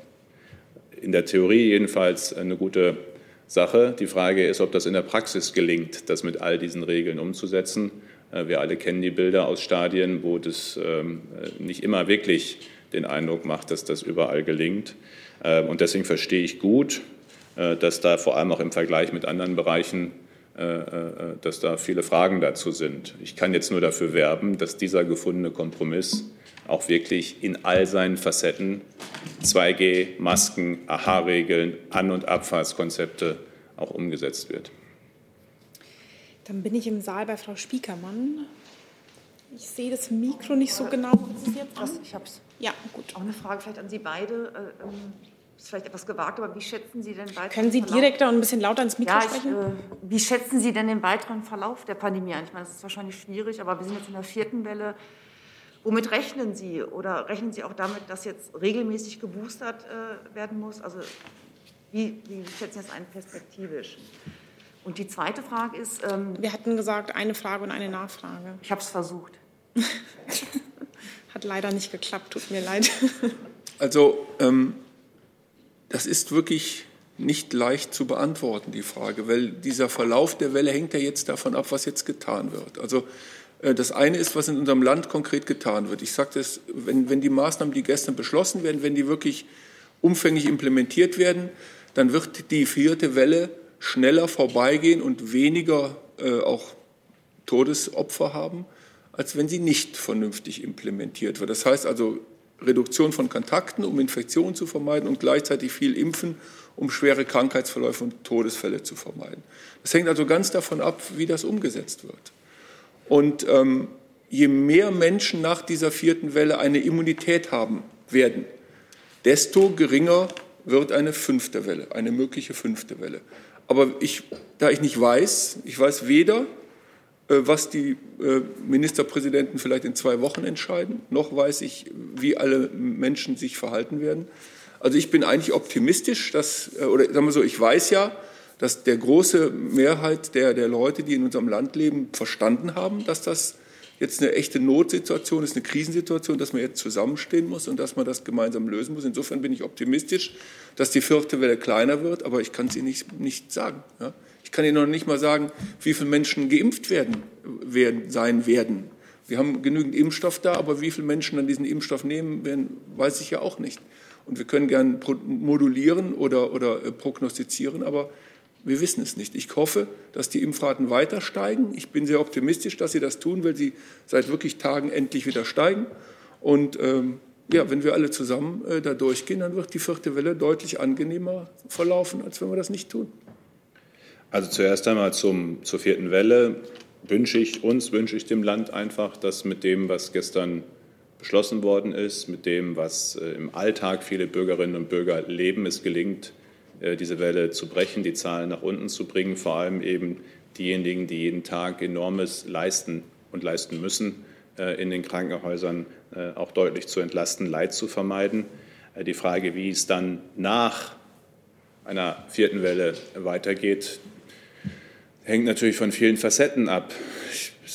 in der Theorie jedenfalls eine gute Sache. Die Frage ist, ob das in der Praxis gelingt, das mit all diesen Regeln umzusetzen. Wir alle kennen die Bilder aus Stadien, wo das ähm, nicht immer wirklich den Eindruck macht, dass das überall gelingt. Und deswegen verstehe ich gut, dass da vor allem auch im Vergleich mit anderen Bereichen, äh, äh, dass da viele Fragen dazu sind. Ich kann jetzt nur dafür werben, dass dieser gefundene Kompromiss auch wirklich in all seinen Facetten 2G, Masken, AHA-Regeln, An- und Abfahrtskonzepte auch umgesetzt wird. Dann bin ich im Saal bei Frau Spiekermann. Ich sehe das Mikro nicht so genau. Ich habe es. Ja, gut. Auch eine Frage vielleicht an Sie beide. Ähm, ist vielleicht etwas gewagt, aber wie schätzen Sie den weiteren Können Sie Verlauf? direkter und ein bisschen lauter ins Mikro ja, ich, sprechen? äh, wie schätzen Sie denn den weiteren Verlauf der Pandemie ein? Ich meine, das ist wahrscheinlich schwierig, aber wir sind jetzt in der vierten Welle. Womit rechnen Sie? Oder rechnen Sie auch damit, dass jetzt regelmäßig geboostert äh, werden muss? Also wie, wie schätzen Sie das ein perspektivisch? Und die zweite Frage ist... Ähm, wir hatten gesagt, eine Frage und eine Nachfrage. Ich habe es versucht. Hat leider nicht geklappt, tut mir leid. Also ähm, das ist wirklich nicht leicht zu beantworten, die Frage, weil dieser Verlauf der Welle hängt ja jetzt davon ab, was jetzt getan wird. Also äh, das eine ist, was in unserem Land konkret getan wird. Ich sagte es, wenn, wenn die Maßnahmen, die gestern beschlossen werden, wenn die wirklich umfänglich implementiert werden, dann wird die vierte Welle schneller vorbeigehen und weniger äh, auch Todesopfer haben, als wenn sie nicht vernünftig implementiert wird. Das heißt also, Reduktion von Kontakten, um Infektionen zu vermeiden und gleichzeitig viel Impfen, um schwere Krankheitsverläufe und Todesfälle zu vermeiden. Das hängt also ganz davon ab, wie das umgesetzt wird. Und ähm, je mehr Menschen nach dieser vierten Welle eine Immunität haben werden, desto geringer wird eine fünfte Welle, eine mögliche fünfte Welle. Aber ich, da ich nicht weiß, ich weiß weder, was die äh, Ministerpräsidenten vielleicht in zwei Wochen entscheiden. Noch weiß ich, wie alle Menschen sich verhalten werden. Also ich bin eigentlich optimistisch, dass, äh, oder sagen wir so, ich weiß ja, dass der große Mehrheit der, der Leute, die in unserem Land leben, verstanden haben, dass das jetzt eine echte Notsituation ist, eine Krisensituation, dass man jetzt zusammenstehen muss und dass man das gemeinsam lösen muss. Insofern bin ich optimistisch, dass die vierte Welle kleiner wird, aber ich kann es Ihnen nicht, nicht sagen. Ja? kann Ihnen noch nicht mal sagen, wie viele Menschen geimpft werden, werden, sein werden. Wir haben genügend Impfstoff da, aber wie viele Menschen dann diesen Impfstoff nehmen werden, weiß ich ja auch nicht. Und wir können gern modulieren oder, oder äh, prognostizieren, aber wir wissen es nicht. Ich hoffe, dass die Impfraten weiter steigen. Ich bin sehr optimistisch, dass sie das tun, weil sie seit wirklich Tagen endlich wieder steigen. Und ähm, ja, wenn wir alle zusammen äh, da durchgehen, dann wird die vierte Welle deutlich angenehmer verlaufen, als wenn wir das nicht tun. Also zuerst einmal zum, zur vierten Welle wünsche ich uns, wünsche ich dem Land einfach, dass mit dem, was gestern beschlossen worden ist, mit dem, was äh, im Alltag viele Bürgerinnen und Bürger leben, es gelingt, diese Welle zu brechen, die Zahlen nach unten zu bringen, vor allem eben diejenigen, die jeden Tag enormes leisten und leisten müssen, äh, in den Krankenhäusern auch deutlich zu entlasten, Leid zu vermeiden. Die Frage, wie es dann nach einer vierten Welle weitergeht, hängt natürlich von vielen Facetten ab.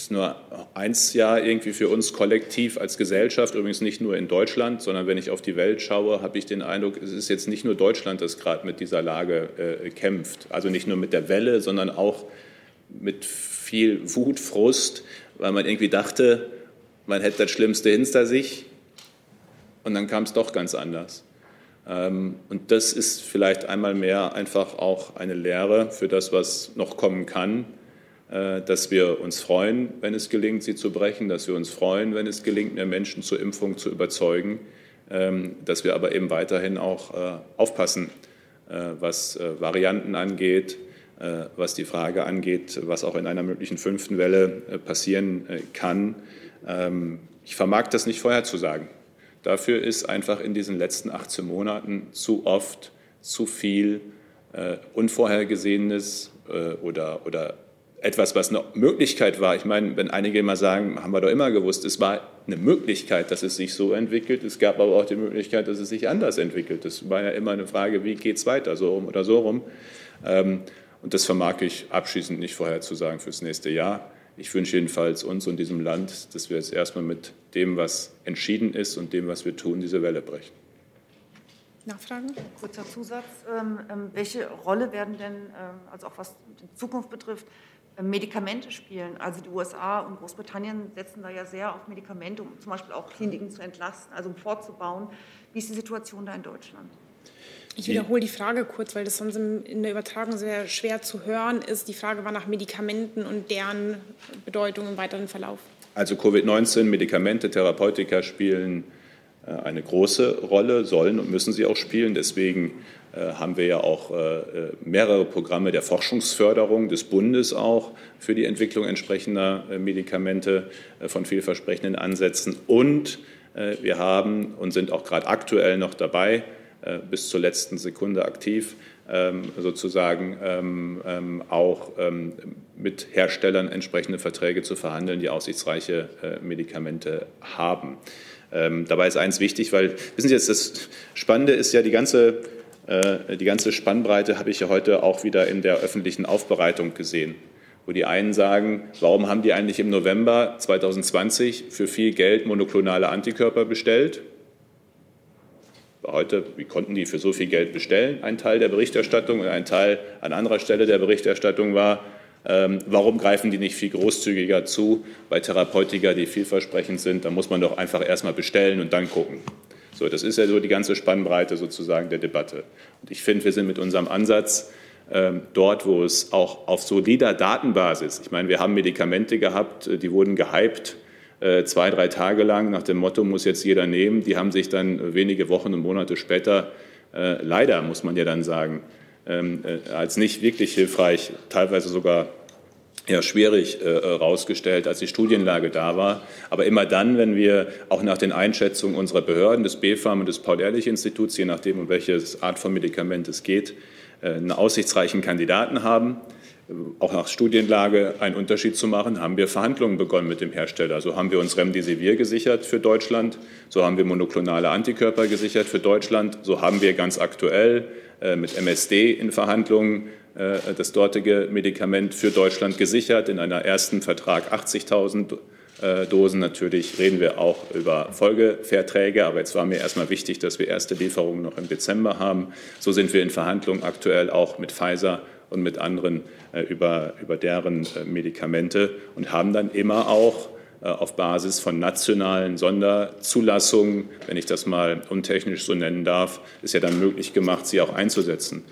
Ist nur eins Jahr irgendwie für uns kollektiv als Gesellschaft, übrigens nicht nur in Deutschland, sondern wenn ich auf die Welt schaue, habe ich den Eindruck, es ist jetzt nicht nur Deutschland, das gerade mit dieser Lage äh, kämpft. Also nicht nur mit der Welle, sondern auch mit viel Wut, Frust, weil man irgendwie dachte, man hätte das Schlimmste hinter sich und dann kam es doch ganz anders. Ähm, und das ist vielleicht einmal mehr einfach auch eine Lehre für das, was noch kommen kann, dass wir uns freuen, wenn es gelingt, sie zu brechen, dass wir uns freuen, wenn es gelingt, mehr Menschen zur Impfung zu überzeugen, ähm, dass wir aber eben weiterhin auch äh, aufpassen, äh, was Varianten angeht, was die Frage angeht, was auch in einer möglichen fünften Welle passieren kann. Ähm, Ich vermag das nicht vorherzusagen. Dafür ist einfach in diesen letzten 18 Monaten zu oft zu viel äh, Unvorhergesehenes äh, oder, oder etwas, was eine Möglichkeit war. Ich meine, wenn einige immer sagen, haben wir doch immer gewusst, es war eine Möglichkeit, dass es sich so entwickelt. Es gab aber auch die Möglichkeit, dass es sich anders entwickelt. Das war ja immer eine Frage, wie geht es weiter, so rum oder so rum. Ähm, und das vermag ich abschließend nicht vorherzusagen fürs nächste Jahr. Ich wünsche jedenfalls uns und diesem Land, dass wir jetzt erstmal mit dem, was entschieden ist und dem, was wir tun, diese Welle brechen. Nachfragen? Kurzer Zusatz. Ähm, ähm, welche Rolle werden denn, ähm, also auch was die Zukunft betrifft, Medikamente spielen. Also die USA und Großbritannien setzen da ja sehr auf Medikamente, um zum Beispiel auch Kliniken zu entlasten, also um fortzubauen. Wie ist die Situation da in Deutschland? Ich wiederhole die Frage kurz, weil das sonst in der Übertragung sehr schwer zu hören ist. Die Frage war nach Medikamenten und deren Bedeutung im weiteren Verlauf. Also Covid-19, Medikamente, Therapeutika spielen äh, eine große Rolle, sollen und müssen sie auch spielen. Deswegen äh, haben wir ja auch äh, mehrere Programme der Forschungsförderung des Bundes auch für die Entwicklung entsprechender Medikamente von vielversprechenden Ansätzen. Und wir haben und sind auch gerade aktuell noch dabei, bis zur letzten Sekunde aktiv, ähm, sozusagen ähm, ähm, auch mit Herstellern entsprechende Verträge zu verhandeln, die aussichtsreiche Medikamente haben. Dabei ist eins wichtig, weil, wissen Sie jetzt, das Spannende ist ja die ganze äh, die ganze Spannbreite habe ich ja heute auch wieder in der öffentlichen Aufbereitung gesehen, wo die einen sagen, warum haben die eigentlich im November 2020 für viel Geld monoklonale Antikörper bestellt? Heute, wie konnten die für so viel Geld bestellen? Ein Teil der Berichterstattung und ein Teil an anderer Stelle der Berichterstattung war, ähm, warum greifen die nicht viel großzügiger zu bei Therapeutika, die vielversprechend sind? Da muss man doch einfach erstmal bestellen und dann gucken. So, das ist ja so die ganze Spannbreite sozusagen der Debatte. Und ich finde, wir sind mit unserem Ansatz ähm, dort, wo es auch auf solider Datenbasis, ich meine, wir haben Medikamente gehabt, äh, die wurden gehypt, äh, zwei, drei Tage lang nach dem Motto, muss jetzt jeder nehmen. Die haben sich dann wenige Wochen und Monate später, äh, leider muss man ja dann sagen, ähm, äh, als nicht wirklich hilfreich, teilweise sogar ja, schwierig herausgestellt, äh, als die Studienlage da war. Aber immer dann, wenn wir auch nach den Einschätzungen unserer Behörden, des BfArM und des Paul-Ehrlich-Instituts, je nachdem, um welche Art von Medikament es geht, äh, einen aussichtsreichen Kandidaten haben, äh, auch nach Studienlage einen Unterschied zu machen, haben wir Verhandlungen begonnen mit dem Hersteller. So haben wir uns Remdesivir gesichert für Deutschland, so haben wir monoklonale Antikörper gesichert für Deutschland, so haben wir ganz aktuell mit MSD in Verhandlungen äh, das dortige Medikament für Deutschland gesichert. In einer ersten Vertrag 80.000 äh, Dosen. Natürlich reden wir auch über Folgeverträge, aber jetzt war mir erstmal wichtig, dass wir erste Lieferungen noch im Dezember haben. So sind wir in Verhandlungen aktuell auch mit Pfizer und mit anderen äh, über, über deren Medikamente und haben dann immer auch auf Basis von nationalen Sonderzulassungen, wenn ich das mal untechnisch so nennen darf, ist ja dann möglich gemacht, sie auch einzusetzen.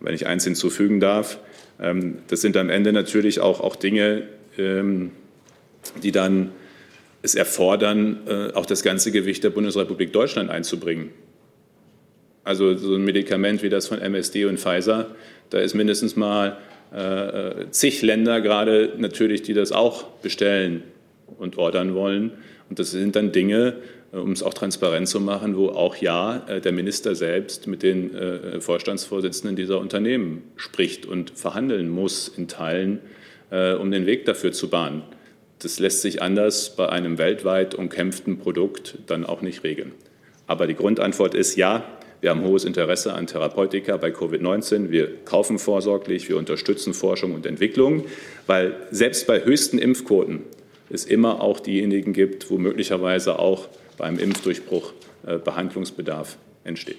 Wenn ich eins hinzufügen darf, ähm, das sind am Ende natürlich auch, auch Dinge, ähm, die dann es erfordern, äh, auch das ganze Gewicht der Bundesrepublik Deutschland einzubringen. Also so ein Medikament wie das von MSD und Pfizer, da ist mindestens mal äh, äh, zig Länder gerade natürlich, die das auch bestellen und ordern wollen. Und das sind dann Dinge, um es auch transparent zu machen, wo auch ja äh, der Minister selbst mit den äh, Vorstandsvorsitzenden dieser Unternehmen spricht und verhandeln muss in Teilen, um den Weg dafür zu bahnen. Das lässt sich anders bei einem weltweit umkämpften Produkt dann auch nicht regeln. Aber die Grundantwort ist ja, wir haben hohes Interesse an Therapeutika bei Covid-19. Wir kaufen vorsorglich, wir unterstützen Forschung und Entwicklung, weil selbst bei höchsten Impfquoten es immer auch diejenigen gibt, wo möglicherweise auch beim Impfdurchbruch äh, Behandlungsbedarf entsteht.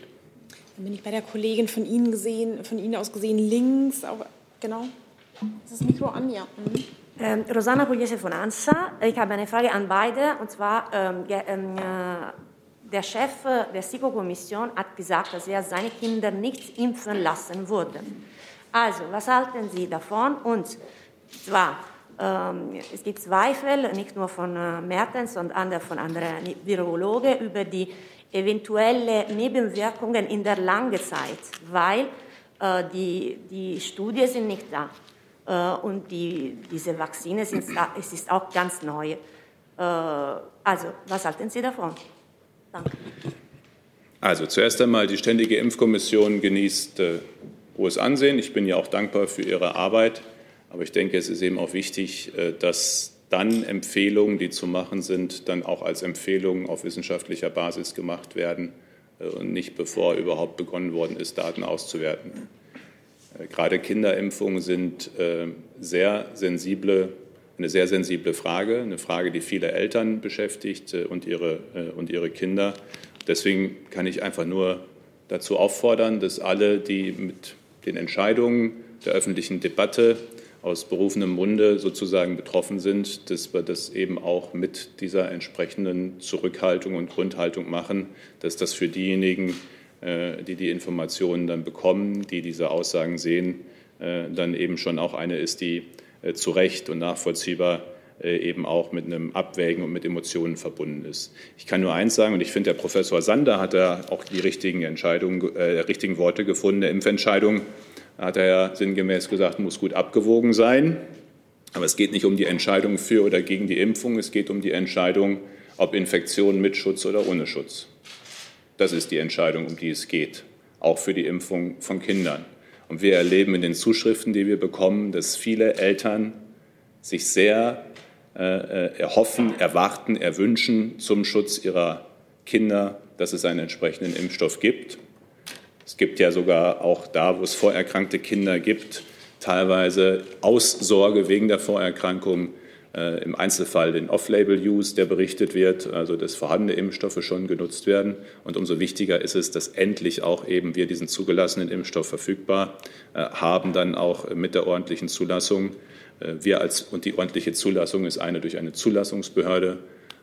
Dann bin ich bei der Kollegin von Ihnen gesehen, von Ihnen aus gesehen links, auch, genau. Ist das Mikro an? Ja. Mhm. Ähm, Rosanna Pugliese von ANSA. Ich habe eine Frage an beide. Und zwar, ähm, ähm, äh, der Chef der SIKO-Kommission hat gesagt, dass er seine Kinder nicht impfen lassen würde. Also, was halten Sie davon? Und zwar, es gibt Zweifel, nicht nur von äh, Mertens, sondern von anderen Virologen, über die eventuellen Nebenwirkungen in der langen Zeit, weil äh, die, die Studien sind nicht da äh, und die, diese Vakzine sind, es ist auch ganz neu. also, was halten Sie davon? Danke. Also zuerst einmal, die Ständige Impfkommission genießt hohes Ansehen. Ich bin ja auch dankbar für Ihre Arbeit. Aber ich denke, es ist eben auch wichtig, äh, dass dann Empfehlungen, die zu machen sind, dann auch als Empfehlungen auf wissenschaftlicher Basis gemacht werden äh, und nicht bevor überhaupt begonnen worden ist, Daten auszuwerten. Äh, gerade Kinderimpfungen sind sehr sensible, eine sehr sensible Frage, eine Frage, die viele Eltern beschäftigt und ihre, und ihre Kinder. Deswegen kann ich einfach nur dazu auffordern, dass alle, die mit den Entscheidungen der öffentlichen Debatte aus berufenem Munde sozusagen betroffen sind, dass wir das eben auch mit dieser entsprechenden Zurückhaltung und Grundhaltung machen, dass das für diejenigen, äh, die die Informationen dann bekommen, die diese Aussagen sehen, äh, dann eben schon auch eine ist, die äh, zu Recht und nachvollziehbar eben auch mit einem Abwägen und mit Emotionen verbunden ist. Ich kann nur eins sagen, und ich finde, der Professor Sander hat da auch die richtigen Entscheidungen, äh, richtigen Worte gefunden, der Impfentscheidung hat er ja sinngemäß gesagt, muss gut abgewogen sein. Aber es geht nicht um die Entscheidung für oder gegen die Impfung, es geht um die Entscheidung, ob Infektion mit Schutz oder ohne Schutz. Das ist die Entscheidung, um die es geht, auch für die Impfung von Kindern. Und wir erleben in den Zuschriften, die wir bekommen, dass viele Eltern sich sehr äh, äh erhoffen, erwarten, erwünschen zum Schutz ihrer Kinder, dass es einen entsprechenden Impfstoff gibt. Es gibt ja sogar auch da, wo es vorerkrankte Kinder gibt, teilweise Aussorge wegen der Vorerkrankung, äh, im Einzelfall den Off-Label-Use, der berichtet wird, also dass vorhandene Impfstoffe schon genutzt werden. Und umso wichtiger ist es, dass endlich auch eben wir diesen zugelassenen Impfstoff verfügbar äh, haben, dann auch mit der ordentlichen Zulassung. Äh, wir als, und die ordentliche Zulassung ist eine durch eine Zulassungsbehörde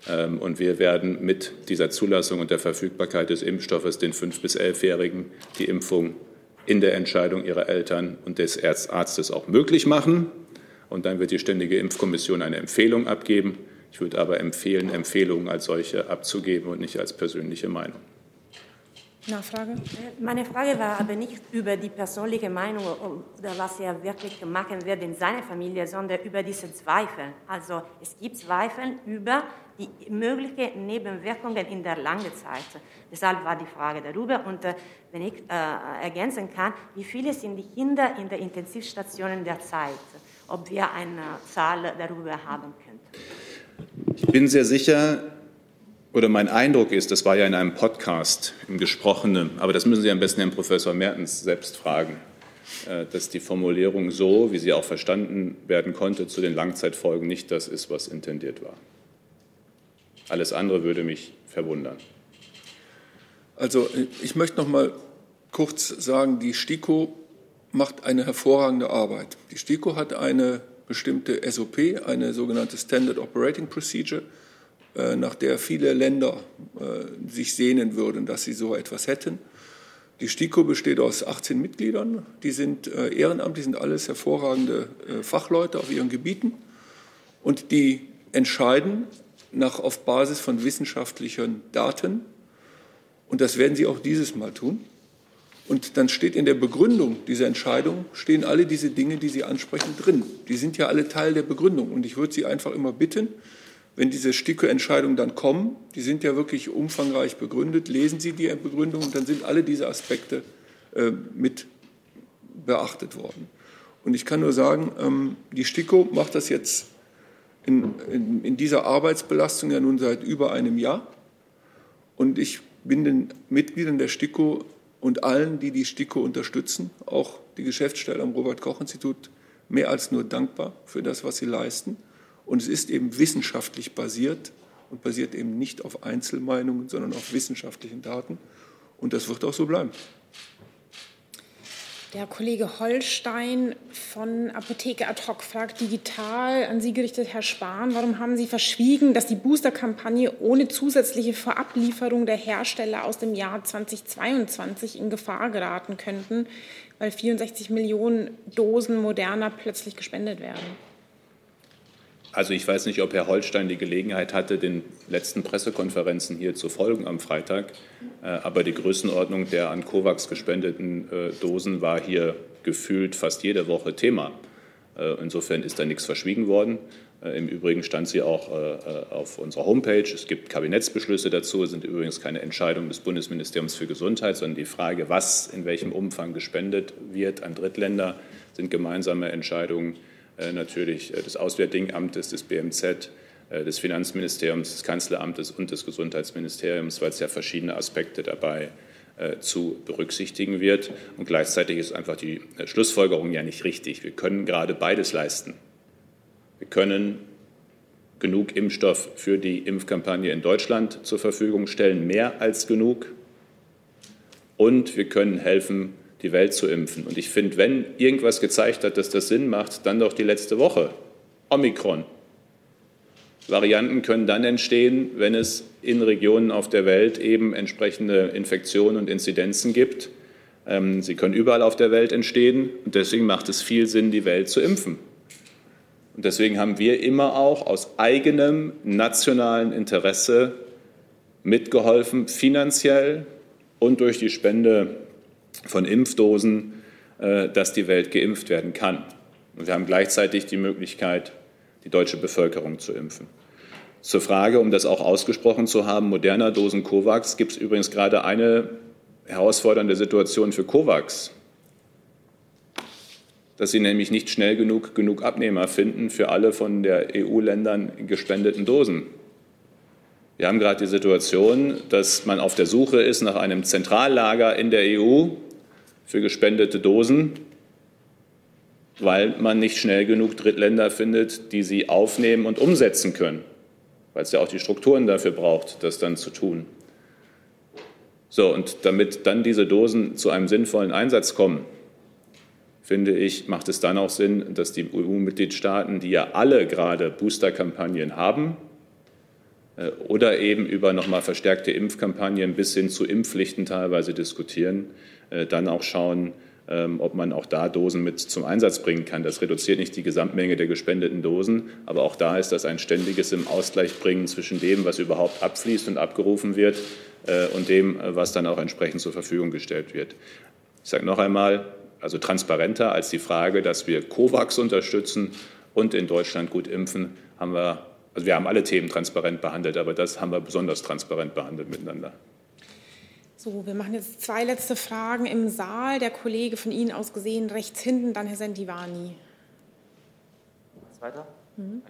und wir werden mit dieser Zulassung und der Verfügbarkeit des Impfstoffes den 5- bis 11-Jährigen die Impfung in der Entscheidung ihrer Eltern und des Arztes auch möglich machen. Und dann wird die Ständige Impfkommission eine Empfehlung abgeben. Ich würde aber empfehlen, Empfehlungen als solche abzugeben und nicht als persönliche Meinung. Nachfrage? Meine Frage war aber nicht über die persönliche Meinung oder was er wirklich machen wird in seiner Familie, sondern über diese Zweifel. Also es gibt Zweifel über die möglichen Nebenwirkungen in der langen Zeit. Deshalb war die Frage darüber. Und äh, wenn ich äh, ergänzen kann, wie viele sind die Kinder in den Intensivstationen derzeit? Ob wir eine Zahl darüber haben könnten. Ich bin sehr sicher, oder mein Eindruck ist, das war ja in einem Podcast im Gesprochenen, aber das müssen Sie am besten Herrn Professor Mertens selbst fragen, äh, dass die Formulierung so, wie sie auch verstanden werden konnte, zu den Langzeitfolgen nicht das ist, was intendiert war. Alles andere würde mich verwundern. Also ich möchte noch mal kurz sagen, die STIKO macht eine hervorragende Arbeit. Die STIKO hat eine bestimmte SOP, eine sogenannte Standard Operating Procedure nach der viele Länder äh, sich sehnen würden, dass sie so etwas hätten. Die STIKO besteht aus 18 Mitgliedern, die sind äh, ehrenamtlich, sind alles hervorragende Fachleute auf ihren Gebieten und die entscheiden nach, auf Basis von wissenschaftlichen Daten und das werden sie auch dieses Mal tun. Und dann steht in der Begründung dieser Entscheidung, stehen alle diese Dinge, die Sie ansprechen, drin. Die sind ja alle Teil der Begründung. Und ich würde Sie einfach immer bitten, wenn diese STIKO-Entscheidungen dann kommen, die sind ja wirklich umfangreich begründet, lesen Sie die Begründung und dann sind alle diese Aspekte äh, mit beachtet worden. Und ich kann nur sagen, ähm, die STIKO macht das jetzt in, in, in, dieser Arbeitsbelastung ja nun seit über einem Jahr. Und ich bin den Mitgliedern der STIKO und allen, die die STIKO unterstützen, auch die Geschäftsstelle am Robert-Koch-Institut, mehr als nur dankbar für das, was sie leisten. Und es ist eben wissenschaftlich basiert und basiert eben nicht auf Einzelmeinungen, sondern auf wissenschaftlichen Daten. Und das wird auch so bleiben. Der Kollege Holstein von Apotheke Ad hoc fragt digital an Sie gerichtet, Herr Spahn, warum haben Sie verschwiegen, dass die Boosterkampagne ohne zusätzliche Vorablieferung der Hersteller aus dem Jahr 2022 in Gefahr geraten könnten, weil 64 Millionen Dosen Moderna plötzlich gespendet werden? Also ich weiß nicht, ob Herr Holstein die Gelegenheit hatte, den letzten Pressekonferenzen hier zu folgen am Freitag. Äh, aber die Größenordnung der an COVAX gespendeten äh, Dosen war hier gefühlt fast jede Woche Thema. Äh, insofern ist da nichts verschwiegen worden. Im Übrigen stand sie auch auf unserer Homepage. Es gibt Kabinettsbeschlüsse dazu, es sind übrigens keine Entscheidungen des Bundesministeriums für Gesundheit, sondern die Frage, was in welchem Umfang gespendet wird an Drittländer, sind gemeinsame Entscheidungen natürlich des Auswärtigen Amtes, des BMZ, des Finanzministeriums, des Kanzleramtes und des Gesundheitsministeriums, weil es ja verschiedene Aspekte dabei zu berücksichtigen wird. Und gleichzeitig ist einfach die Schlussfolgerung ja nicht richtig. Wir können gerade beides leisten. Wir können genug Impfstoff für die Impfkampagne in Deutschland zur Verfügung stellen, mehr als genug. Und wir können helfen, die Welt zu impfen. Und ich finde, wenn irgendwas gezeigt hat, dass das Sinn macht, dann doch die letzte Woche. Omikron. Varianten können dann entstehen, wenn es in Regionen auf der Welt eben entsprechende Infektionen und Inzidenzen gibt. Ähm, sie können überall auf der Welt entstehen und deswegen macht es viel Sinn, die Welt zu impfen. Und deswegen haben wir immer auch aus eigenem nationalen Interesse mitgeholfen, finanziell und durch die Spende von Impfdosen, äh, dass die Welt geimpft werden kann. Und wir haben gleichzeitig die Möglichkeit, die deutsche Bevölkerung zu impfen. Zur Frage, um das auch ausgesprochen zu haben, moderner Dosen COVAX gibt es übrigens gerade eine herausfordernde Situation für COVAX dass sie nämlich nicht schnell genug genug Abnehmer finden für alle von der EU-Ländern gespendeten Dosen. Wir haben gerade die Situation, dass man auf der Suche ist nach einem Zentrallager in der EU für gespendete Dosen, weil man nicht schnell genug Drittländer findet, die sie aufnehmen und umsetzen können, weil es ja auch die Strukturen dafür braucht, das dann zu tun. So, und damit dann diese Dosen zu einem sinnvollen Einsatz kommen, finde ich, macht es dann auch Sinn, dass die EU-Mitgliedstaaten, die ja alle gerade Boosterkampagnen haben, oder eben über nochmal verstärkte Impfkampagnen bis hin zu Impfpflichten teilweise diskutieren, äh, dann auch schauen, ähm, ob man auch da Dosen mit zum Einsatz bringen kann. Das reduziert nicht die Gesamtmenge der gespendeten Dosen, aber auch da ist das ein ständiges im Ausgleich bringen zwischen dem, was überhaupt abfließt und abgerufen wird, äh, und dem, was dann auch entsprechend zur Verfügung gestellt wird. Ich sage noch einmal, also transparenter als die Frage, dass wir COVAX unterstützen und in Deutschland gut impfen, haben wir, also wir haben alle Themen transparent behandelt, aber das haben wir besonders transparent behandelt miteinander. So, wir machen jetzt zwei letzte Fragen im Saal. Der Kollege von Ihnen aus gesehen rechts hinten, dann Herr Sentivani. Weiter? Mhm.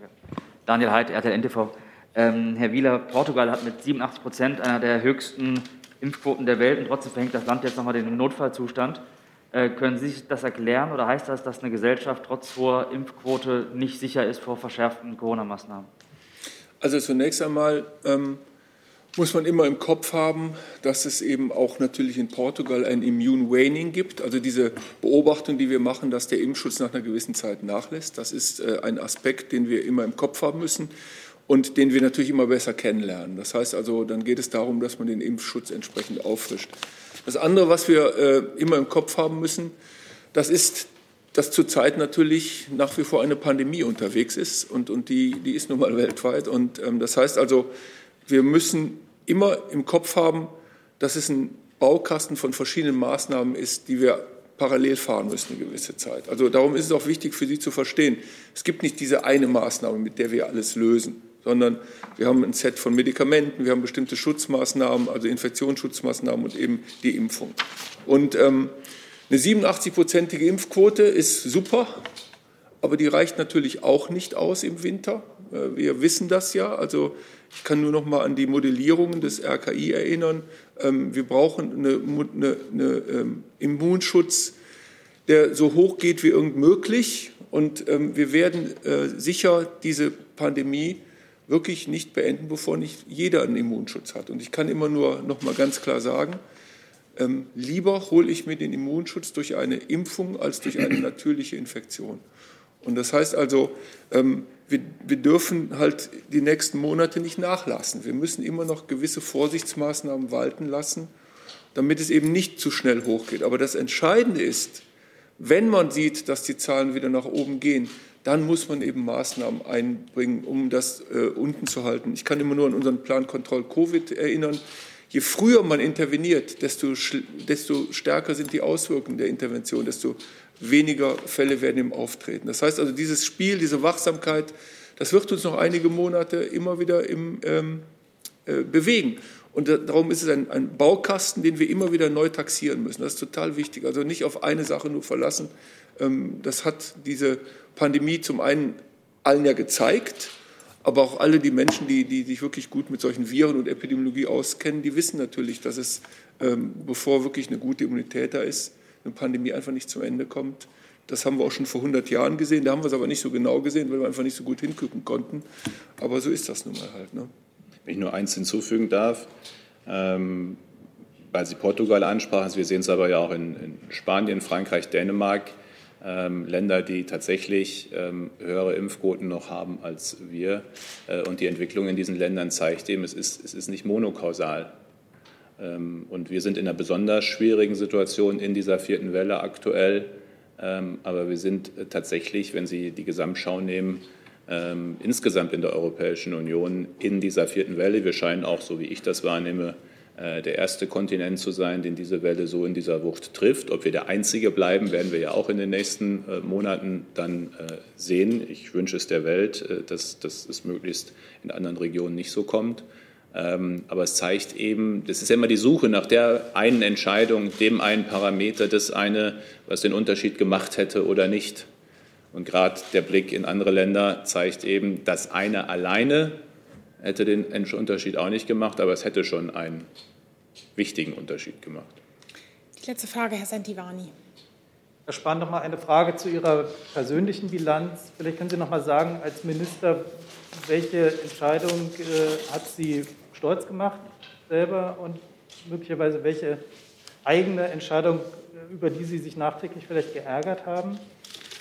Daniel Heid, RTL NTV. Ähm, Herr Wieler, Portugal hat mit 87 Prozent einer der höchsten Impfquoten der Welt und trotzdem verhängt das Land jetzt nochmal den Notfallzustand. Äh, können Sie sich das erklären oder heißt das, dass eine Gesellschaft trotz hoher Impfquote nicht sicher ist vor verschärften Corona-Maßnahmen? Also zunächst einmal ähm, muss man immer im Kopf haben, dass es eben auch natürlich in Portugal ein Immune Waning gibt. Also diese Beobachtung, die wir machen, dass der Impfschutz nach einer gewissen Zeit nachlässt, das ist äh, ein Aspekt, den wir immer im Kopf haben müssen und den wir natürlich immer besser kennenlernen. Das heißt also, dann geht es darum, dass man den Impfschutz entsprechend auffrischt. Das andere, was wir äh, immer im Kopf haben müssen, das ist, dass zurzeit natürlich nach wie vor eine Pandemie unterwegs ist und, und die, die ist nun mal weltweit. Und ähm, das heißt also, wir müssen immer im Kopf haben, dass es ein Baukasten von verschiedenen Maßnahmen ist, die wir parallel fahren müssen eine gewisse Zeit. Also darum ist es auch wichtig für Sie zu verstehen, es gibt nicht diese eine Maßnahme, mit der wir alles lösen sondern wir haben ein Set von Medikamenten, wir haben bestimmte Schutzmaßnahmen, also Infektionsschutzmaßnahmen und eben die Impfung. Und ähm, eine 87-prozentige Impfquote ist super, aber die reicht natürlich auch nicht aus im Winter. Äh, wir wissen das ja. Also ich kann nur noch mal an die Modellierungen des RKI erinnern. Ähm, wir brauchen eine, eine, eine ähm, Immunschutz, der so hoch geht wie irgend möglich. Und ähm, wir werden äh, sicher diese Pandemie wirklich nicht beenden, bevor nicht jeder einen Immunschutz hat. Und ich kann immer nur noch mal ganz klar sagen, ähm, lieber hole ich mir den Immunschutz durch eine Impfung als durch eine natürliche Infektion. Und das heißt also, ähm, wir, wir, dürfen halt die nächsten Monate nicht nachlassen. Wir müssen immer noch gewisse Vorsichtsmaßnahmen walten lassen, damit es eben nicht zu schnell hochgeht. Aber das Entscheidende ist, wenn man sieht, dass die Zahlen wieder nach oben gehen, dann muss man eben Maßnahmen einbringen, um das äh, unten zu halten. Ich kann immer nur an unseren Plan Kontroll Covid erinnern. Je früher man interveniert, desto, desto stärker sind die Auswirkungen der Intervention, desto weniger Fälle werden im Auftreten. Das heißt also, dieses Spiel, diese Wachsamkeit Das wird uns noch einige Monate immer wieder im, ähm, äh, bewegen. Und darum ist es ein, ein, Baukasten, den wir immer wieder neu taxieren müssen. Das ist total wichtig. Also nicht auf eine Sache nur verlassen. Ähm, das hat diese Pandemie zum einen allen ja gezeigt, aber auch alle die Menschen, die, die sich wirklich gut mit solchen Viren und Epidemiologie auskennen, die wissen natürlich, dass es, ähm, bevor wirklich eine gute Immunität da ist, eine Pandemie einfach nicht zum Ende kommt. Das haben wir auch schon vor 100 Jahren gesehen. Da haben wir es aber nicht so genau gesehen, weil wir einfach nicht so gut hingucken konnten. Aber so ist das nun mal halt. Ne? Wenn ich nur eins hinzufügen darf, ähm, weil Sie Portugal ansprachen, wir sehen es aber ja auch in, in Spanien, Frankreich, Dänemark, Länder, die tatsächlich ähm, höhere Impfquoten noch haben als wir. Äh, und die Entwicklung in diesen Ländern zeigt eben, es ist, es ist nicht monokausal. Ähm, und wir sind in einer besonders schwierigen Situation in dieser vierten Welle aktuell. Ähm, aber wir sind äh, tatsächlich, wenn Sie die Gesamtschau nehmen, ähm, insgesamt in der Europäischen Union in dieser vierten Welle. Wir scheinen auch, so wie ich das wahrnehme, der erste Kontinent zu sein, den diese Welle so in dieser Wucht trifft. Ob wir der einzige bleiben, werden wir ja auch in den nächsten äh, Monaten dann sehen. Ich wünsche es der Welt, dass, dass es möglichst in anderen Regionen nicht so kommt. Ähm, aber es zeigt eben, das ist ja immer die Suche nach der einen Entscheidung, dem einen Parameter, das eine, was den Unterschied gemacht hätte oder nicht. Und gerade der Blick in andere Länder zeigt eben, das eine alleine hätte den Unterschied auch nicht gemacht, aber es hätte schon einen wichtigen Unterschied gemacht. Die letzte Frage, Herr Santivani. Herr Spahn, noch mal eine Frage zu Ihrer persönlichen Bilanz. Vielleicht können Sie noch mal sagen, als Minister, welche Entscheidung äh, hat Sie stolz gemacht selber und möglicherweise welche eigene Entscheidung, über die Sie sich nachträglich vielleicht geärgert haben?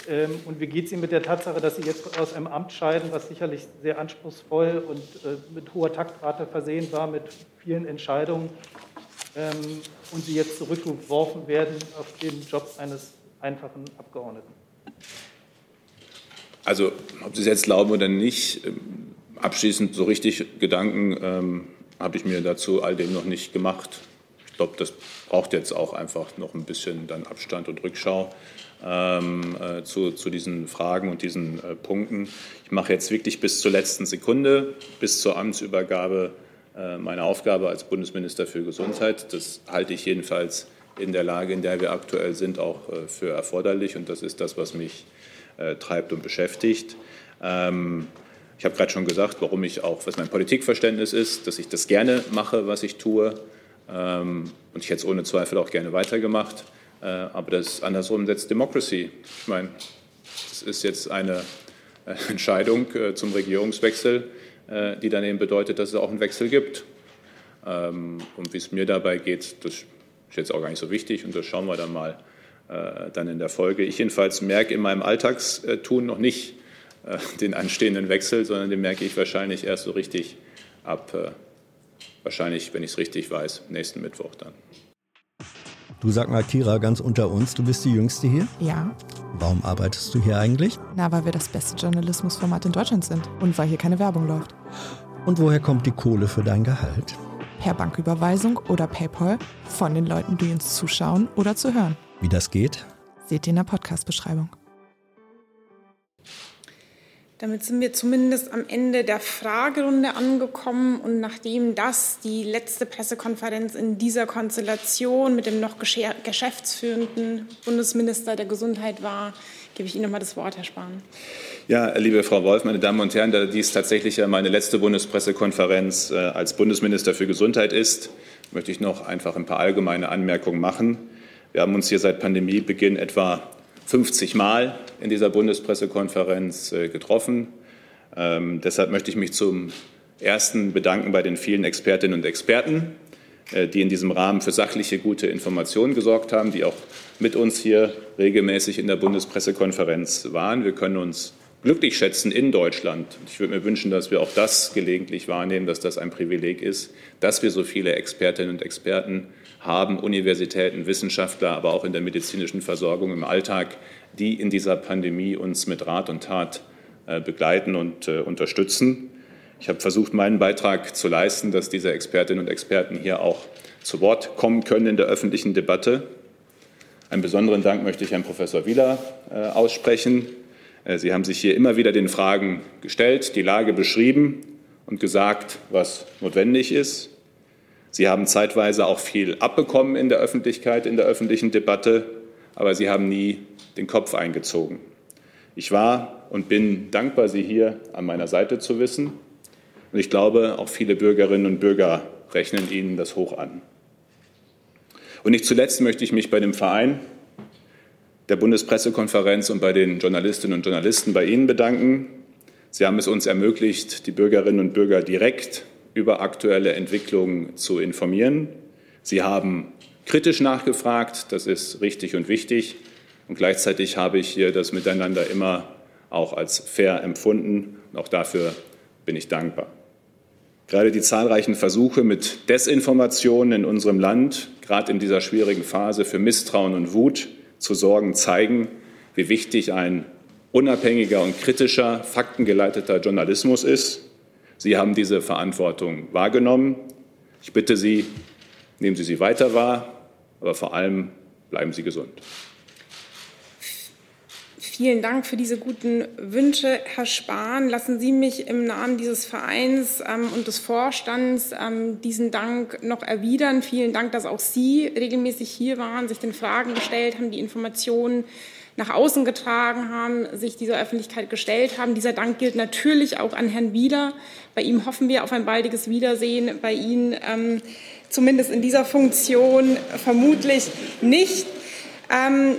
Ähm, und wie geht es Ihnen mit der Tatsache, dass Sie jetzt aus einem Amt scheiden, was sicherlich sehr anspruchsvoll und äh, mit hoher Taktrate versehen war, mit vielen Entscheidungen, ähm, und Sie jetzt zurückgeworfen werden auf den Job eines einfachen Abgeordneten? Also, ob Sie es jetzt glauben oder nicht, ähm, abschließend so richtig Gedanken ähm, habe ich mir dazu all dem noch nicht gemacht. Ich glaube, das braucht jetzt auch einfach noch ein bisschen dann Abstand und Rückschau ähm, äh, zu, zu, diesen Fragen und diesen äh, Punkten. Ich mache jetzt wirklich bis zur letzten Sekunde, bis zur Amtsübergabe äh, meine Aufgabe als Bundesminister für Gesundheit. Das halte ich jedenfalls in der Lage, in der wir aktuell sind, auch äh, für erforderlich. Und das ist das, was mich äh, treibt und beschäftigt. Ähm, ich habe gerade schon gesagt, warum ich auch, was mein Politikverständnis ist, dass ich das gerne mache, was ich tue. Ähm, und ich hätte es ohne Zweifel auch gerne weitergemacht. Äh, aber das andersrum setzt Democracy. Ich meine, das ist jetzt eine äh, Entscheidung äh, zum Regierungswechsel, die dann eben bedeutet, dass es auch einen Wechsel gibt. Ähm, und wie es mir dabei geht, das ist jetzt auch gar nicht so wichtig und das schauen wir dann mal dann in der Folge. Ich jedenfalls merke in meinem Alltagstun noch nicht, äh, den anstehenden Wechsel, sondern den merke ich wahrscheinlich erst so richtig ab, äh, wahrscheinlich, wenn ich es richtig weiß, nächsten Mittwoch dann. Du sag mal, Kira, ganz unter uns, du bist die Jüngste hier? Ja. Warum arbeitest du hier eigentlich? Na, weil wir das beste Journalismusformat in Deutschland sind und weil hier keine Werbung läuft. Und woher kommt die Kohle für dein Gehalt? Per Banküberweisung oder PayPal von den Leuten, die uns zuschauen oder zu hören. Wie das geht? Seht ihr in der Podcast-Beschreibung. Damit sind wir zumindest am Ende der Fragerunde angekommen. Und nachdem das die letzte Pressekonferenz in dieser Konstellation mit dem noch geschäftsführenden Bundesminister der Gesundheit war, gebe ich Ihnen nochmal das Wort, Herr Spahn. Ja, liebe Frau Wolf, meine Damen und Herren, da dies tatsächlich meine letzte Bundespressekonferenz äh, als Bundesminister für Gesundheit ist, möchte ich noch einfach ein paar allgemeine Anmerkungen machen. Wir haben uns hier seit Pandemiebeginn etwa 50 Mal in dieser Bundespressekonferenz äh, getroffen. Ähm, deshalb möchte ich mich zum Ersten bedanken bei den vielen Expertinnen und Experten, äh, die in diesem Rahmen für sachliche, gute Informationen gesorgt haben, die auch mit uns hier regelmäßig in der Bundespressekonferenz waren. Wir können uns glücklich schätzen in Deutschland. Ich würde mir wünschen, dass wir auch das gelegentlich wahrnehmen, dass das ein Privileg ist, dass wir so viele Expertinnen und Experten haben, Universitäten, Wissenschaftler, aber auch in der medizinischen Versorgung im Alltag, die in dieser Pandemie uns mit Rat und Tat äh, begleiten und äh, unterstützen. Ich habe versucht, meinen Beitrag zu leisten, dass diese Expertinnen und Experten hier auch zu Wort kommen können in der öffentlichen Debatte. Einen besonderen Dank möchte ich Herrn Professor Wieler äh, aussprechen, Sie haben sich hier immer wieder den Fragen gestellt, die Lage beschrieben und gesagt, was notwendig ist. Sie haben zeitweise auch viel abbekommen in der Öffentlichkeit, in der öffentlichen Debatte, aber Sie haben nie den Kopf eingezogen. Ich war und bin dankbar, Sie hier an meiner Seite zu wissen. Und ich glaube, auch viele Bürgerinnen und Bürger rechnen Ihnen das hoch an. Und nicht zuletzt möchte ich mich bei dem Verein der Bundespressekonferenz und bei den Journalistinnen und Journalisten bei Ihnen bedanken. Sie haben es uns ermöglicht, die Bürgerinnen und Bürger direkt über aktuelle Entwicklungen zu informieren. Sie haben kritisch nachgefragt, das ist richtig und wichtig. Und gleichzeitig habe ich hier das Miteinander immer auch als fair empfunden. Und auch dafür bin ich dankbar. Gerade die zahlreichen Versuche mit Desinformationen in unserem Land, gerade in dieser schwierigen Phase für Misstrauen und Wut, zu sorgen, zeigen, wie wichtig ein unabhängiger und kritischer, faktengeleiteter Journalismus ist. Sie haben diese Verantwortung wahrgenommen. Ich bitte Sie, nehmen Sie sie weiter wahr, aber vor allem bleiben Sie gesund. Vielen Dank für diese guten Wünsche, Herr Spahn. Lassen Sie mich im Namen dieses Vereins ähm, und des Vorstands ähm, diesen Dank noch erwidern. Vielen Dank, dass auch Sie regelmäßig hier waren, sich den Fragen gestellt haben, die Informationen nach außen getragen haben, sich dieser Öffentlichkeit gestellt haben. Dieser Dank gilt natürlich auch an Herrn Wieder. Bei ihm hoffen wir auf ein baldiges Wiedersehen. Bei Ihnen ähm, zumindest in dieser Funktion vermutlich nicht. Ähm,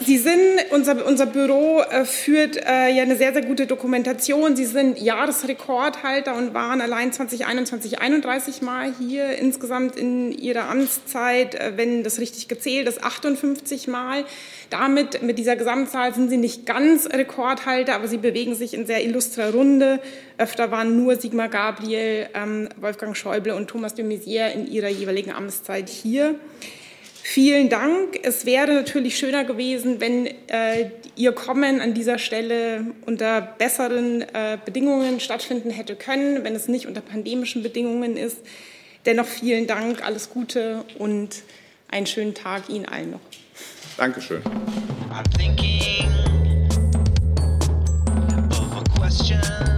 Sie sind, unser, unser Büro äh, führt äh, ja eine sehr, sehr gute Dokumentation. Sie sind Jahresrekordhalter und waren allein 2021 31 Mal hier. Insgesamt in Ihrer Amtszeit, äh, wenn das richtig gezählt ist, 58 Mal. Damit, mit dieser Gesamtzahl sind Sie nicht ganz Rekordhalter, aber Sie bewegen sich in sehr illustrer Runde. Öfter waren nur Sigmar Gabriel, ähm, Wolfgang Schäuble und Thomas de Maizière in ihrer jeweiligen Amtszeit hier. Vielen Dank. Es wäre natürlich schöner gewesen, wenn äh, Ihr Kommen an dieser Stelle unter besseren äh, Bedingungen stattfinden hätte können, wenn es nicht unter pandemischen Bedingungen ist. Dennoch vielen Dank, alles Gute und einen schönen Tag Ihnen allen noch. Dankeschön. I'm thinking of a question.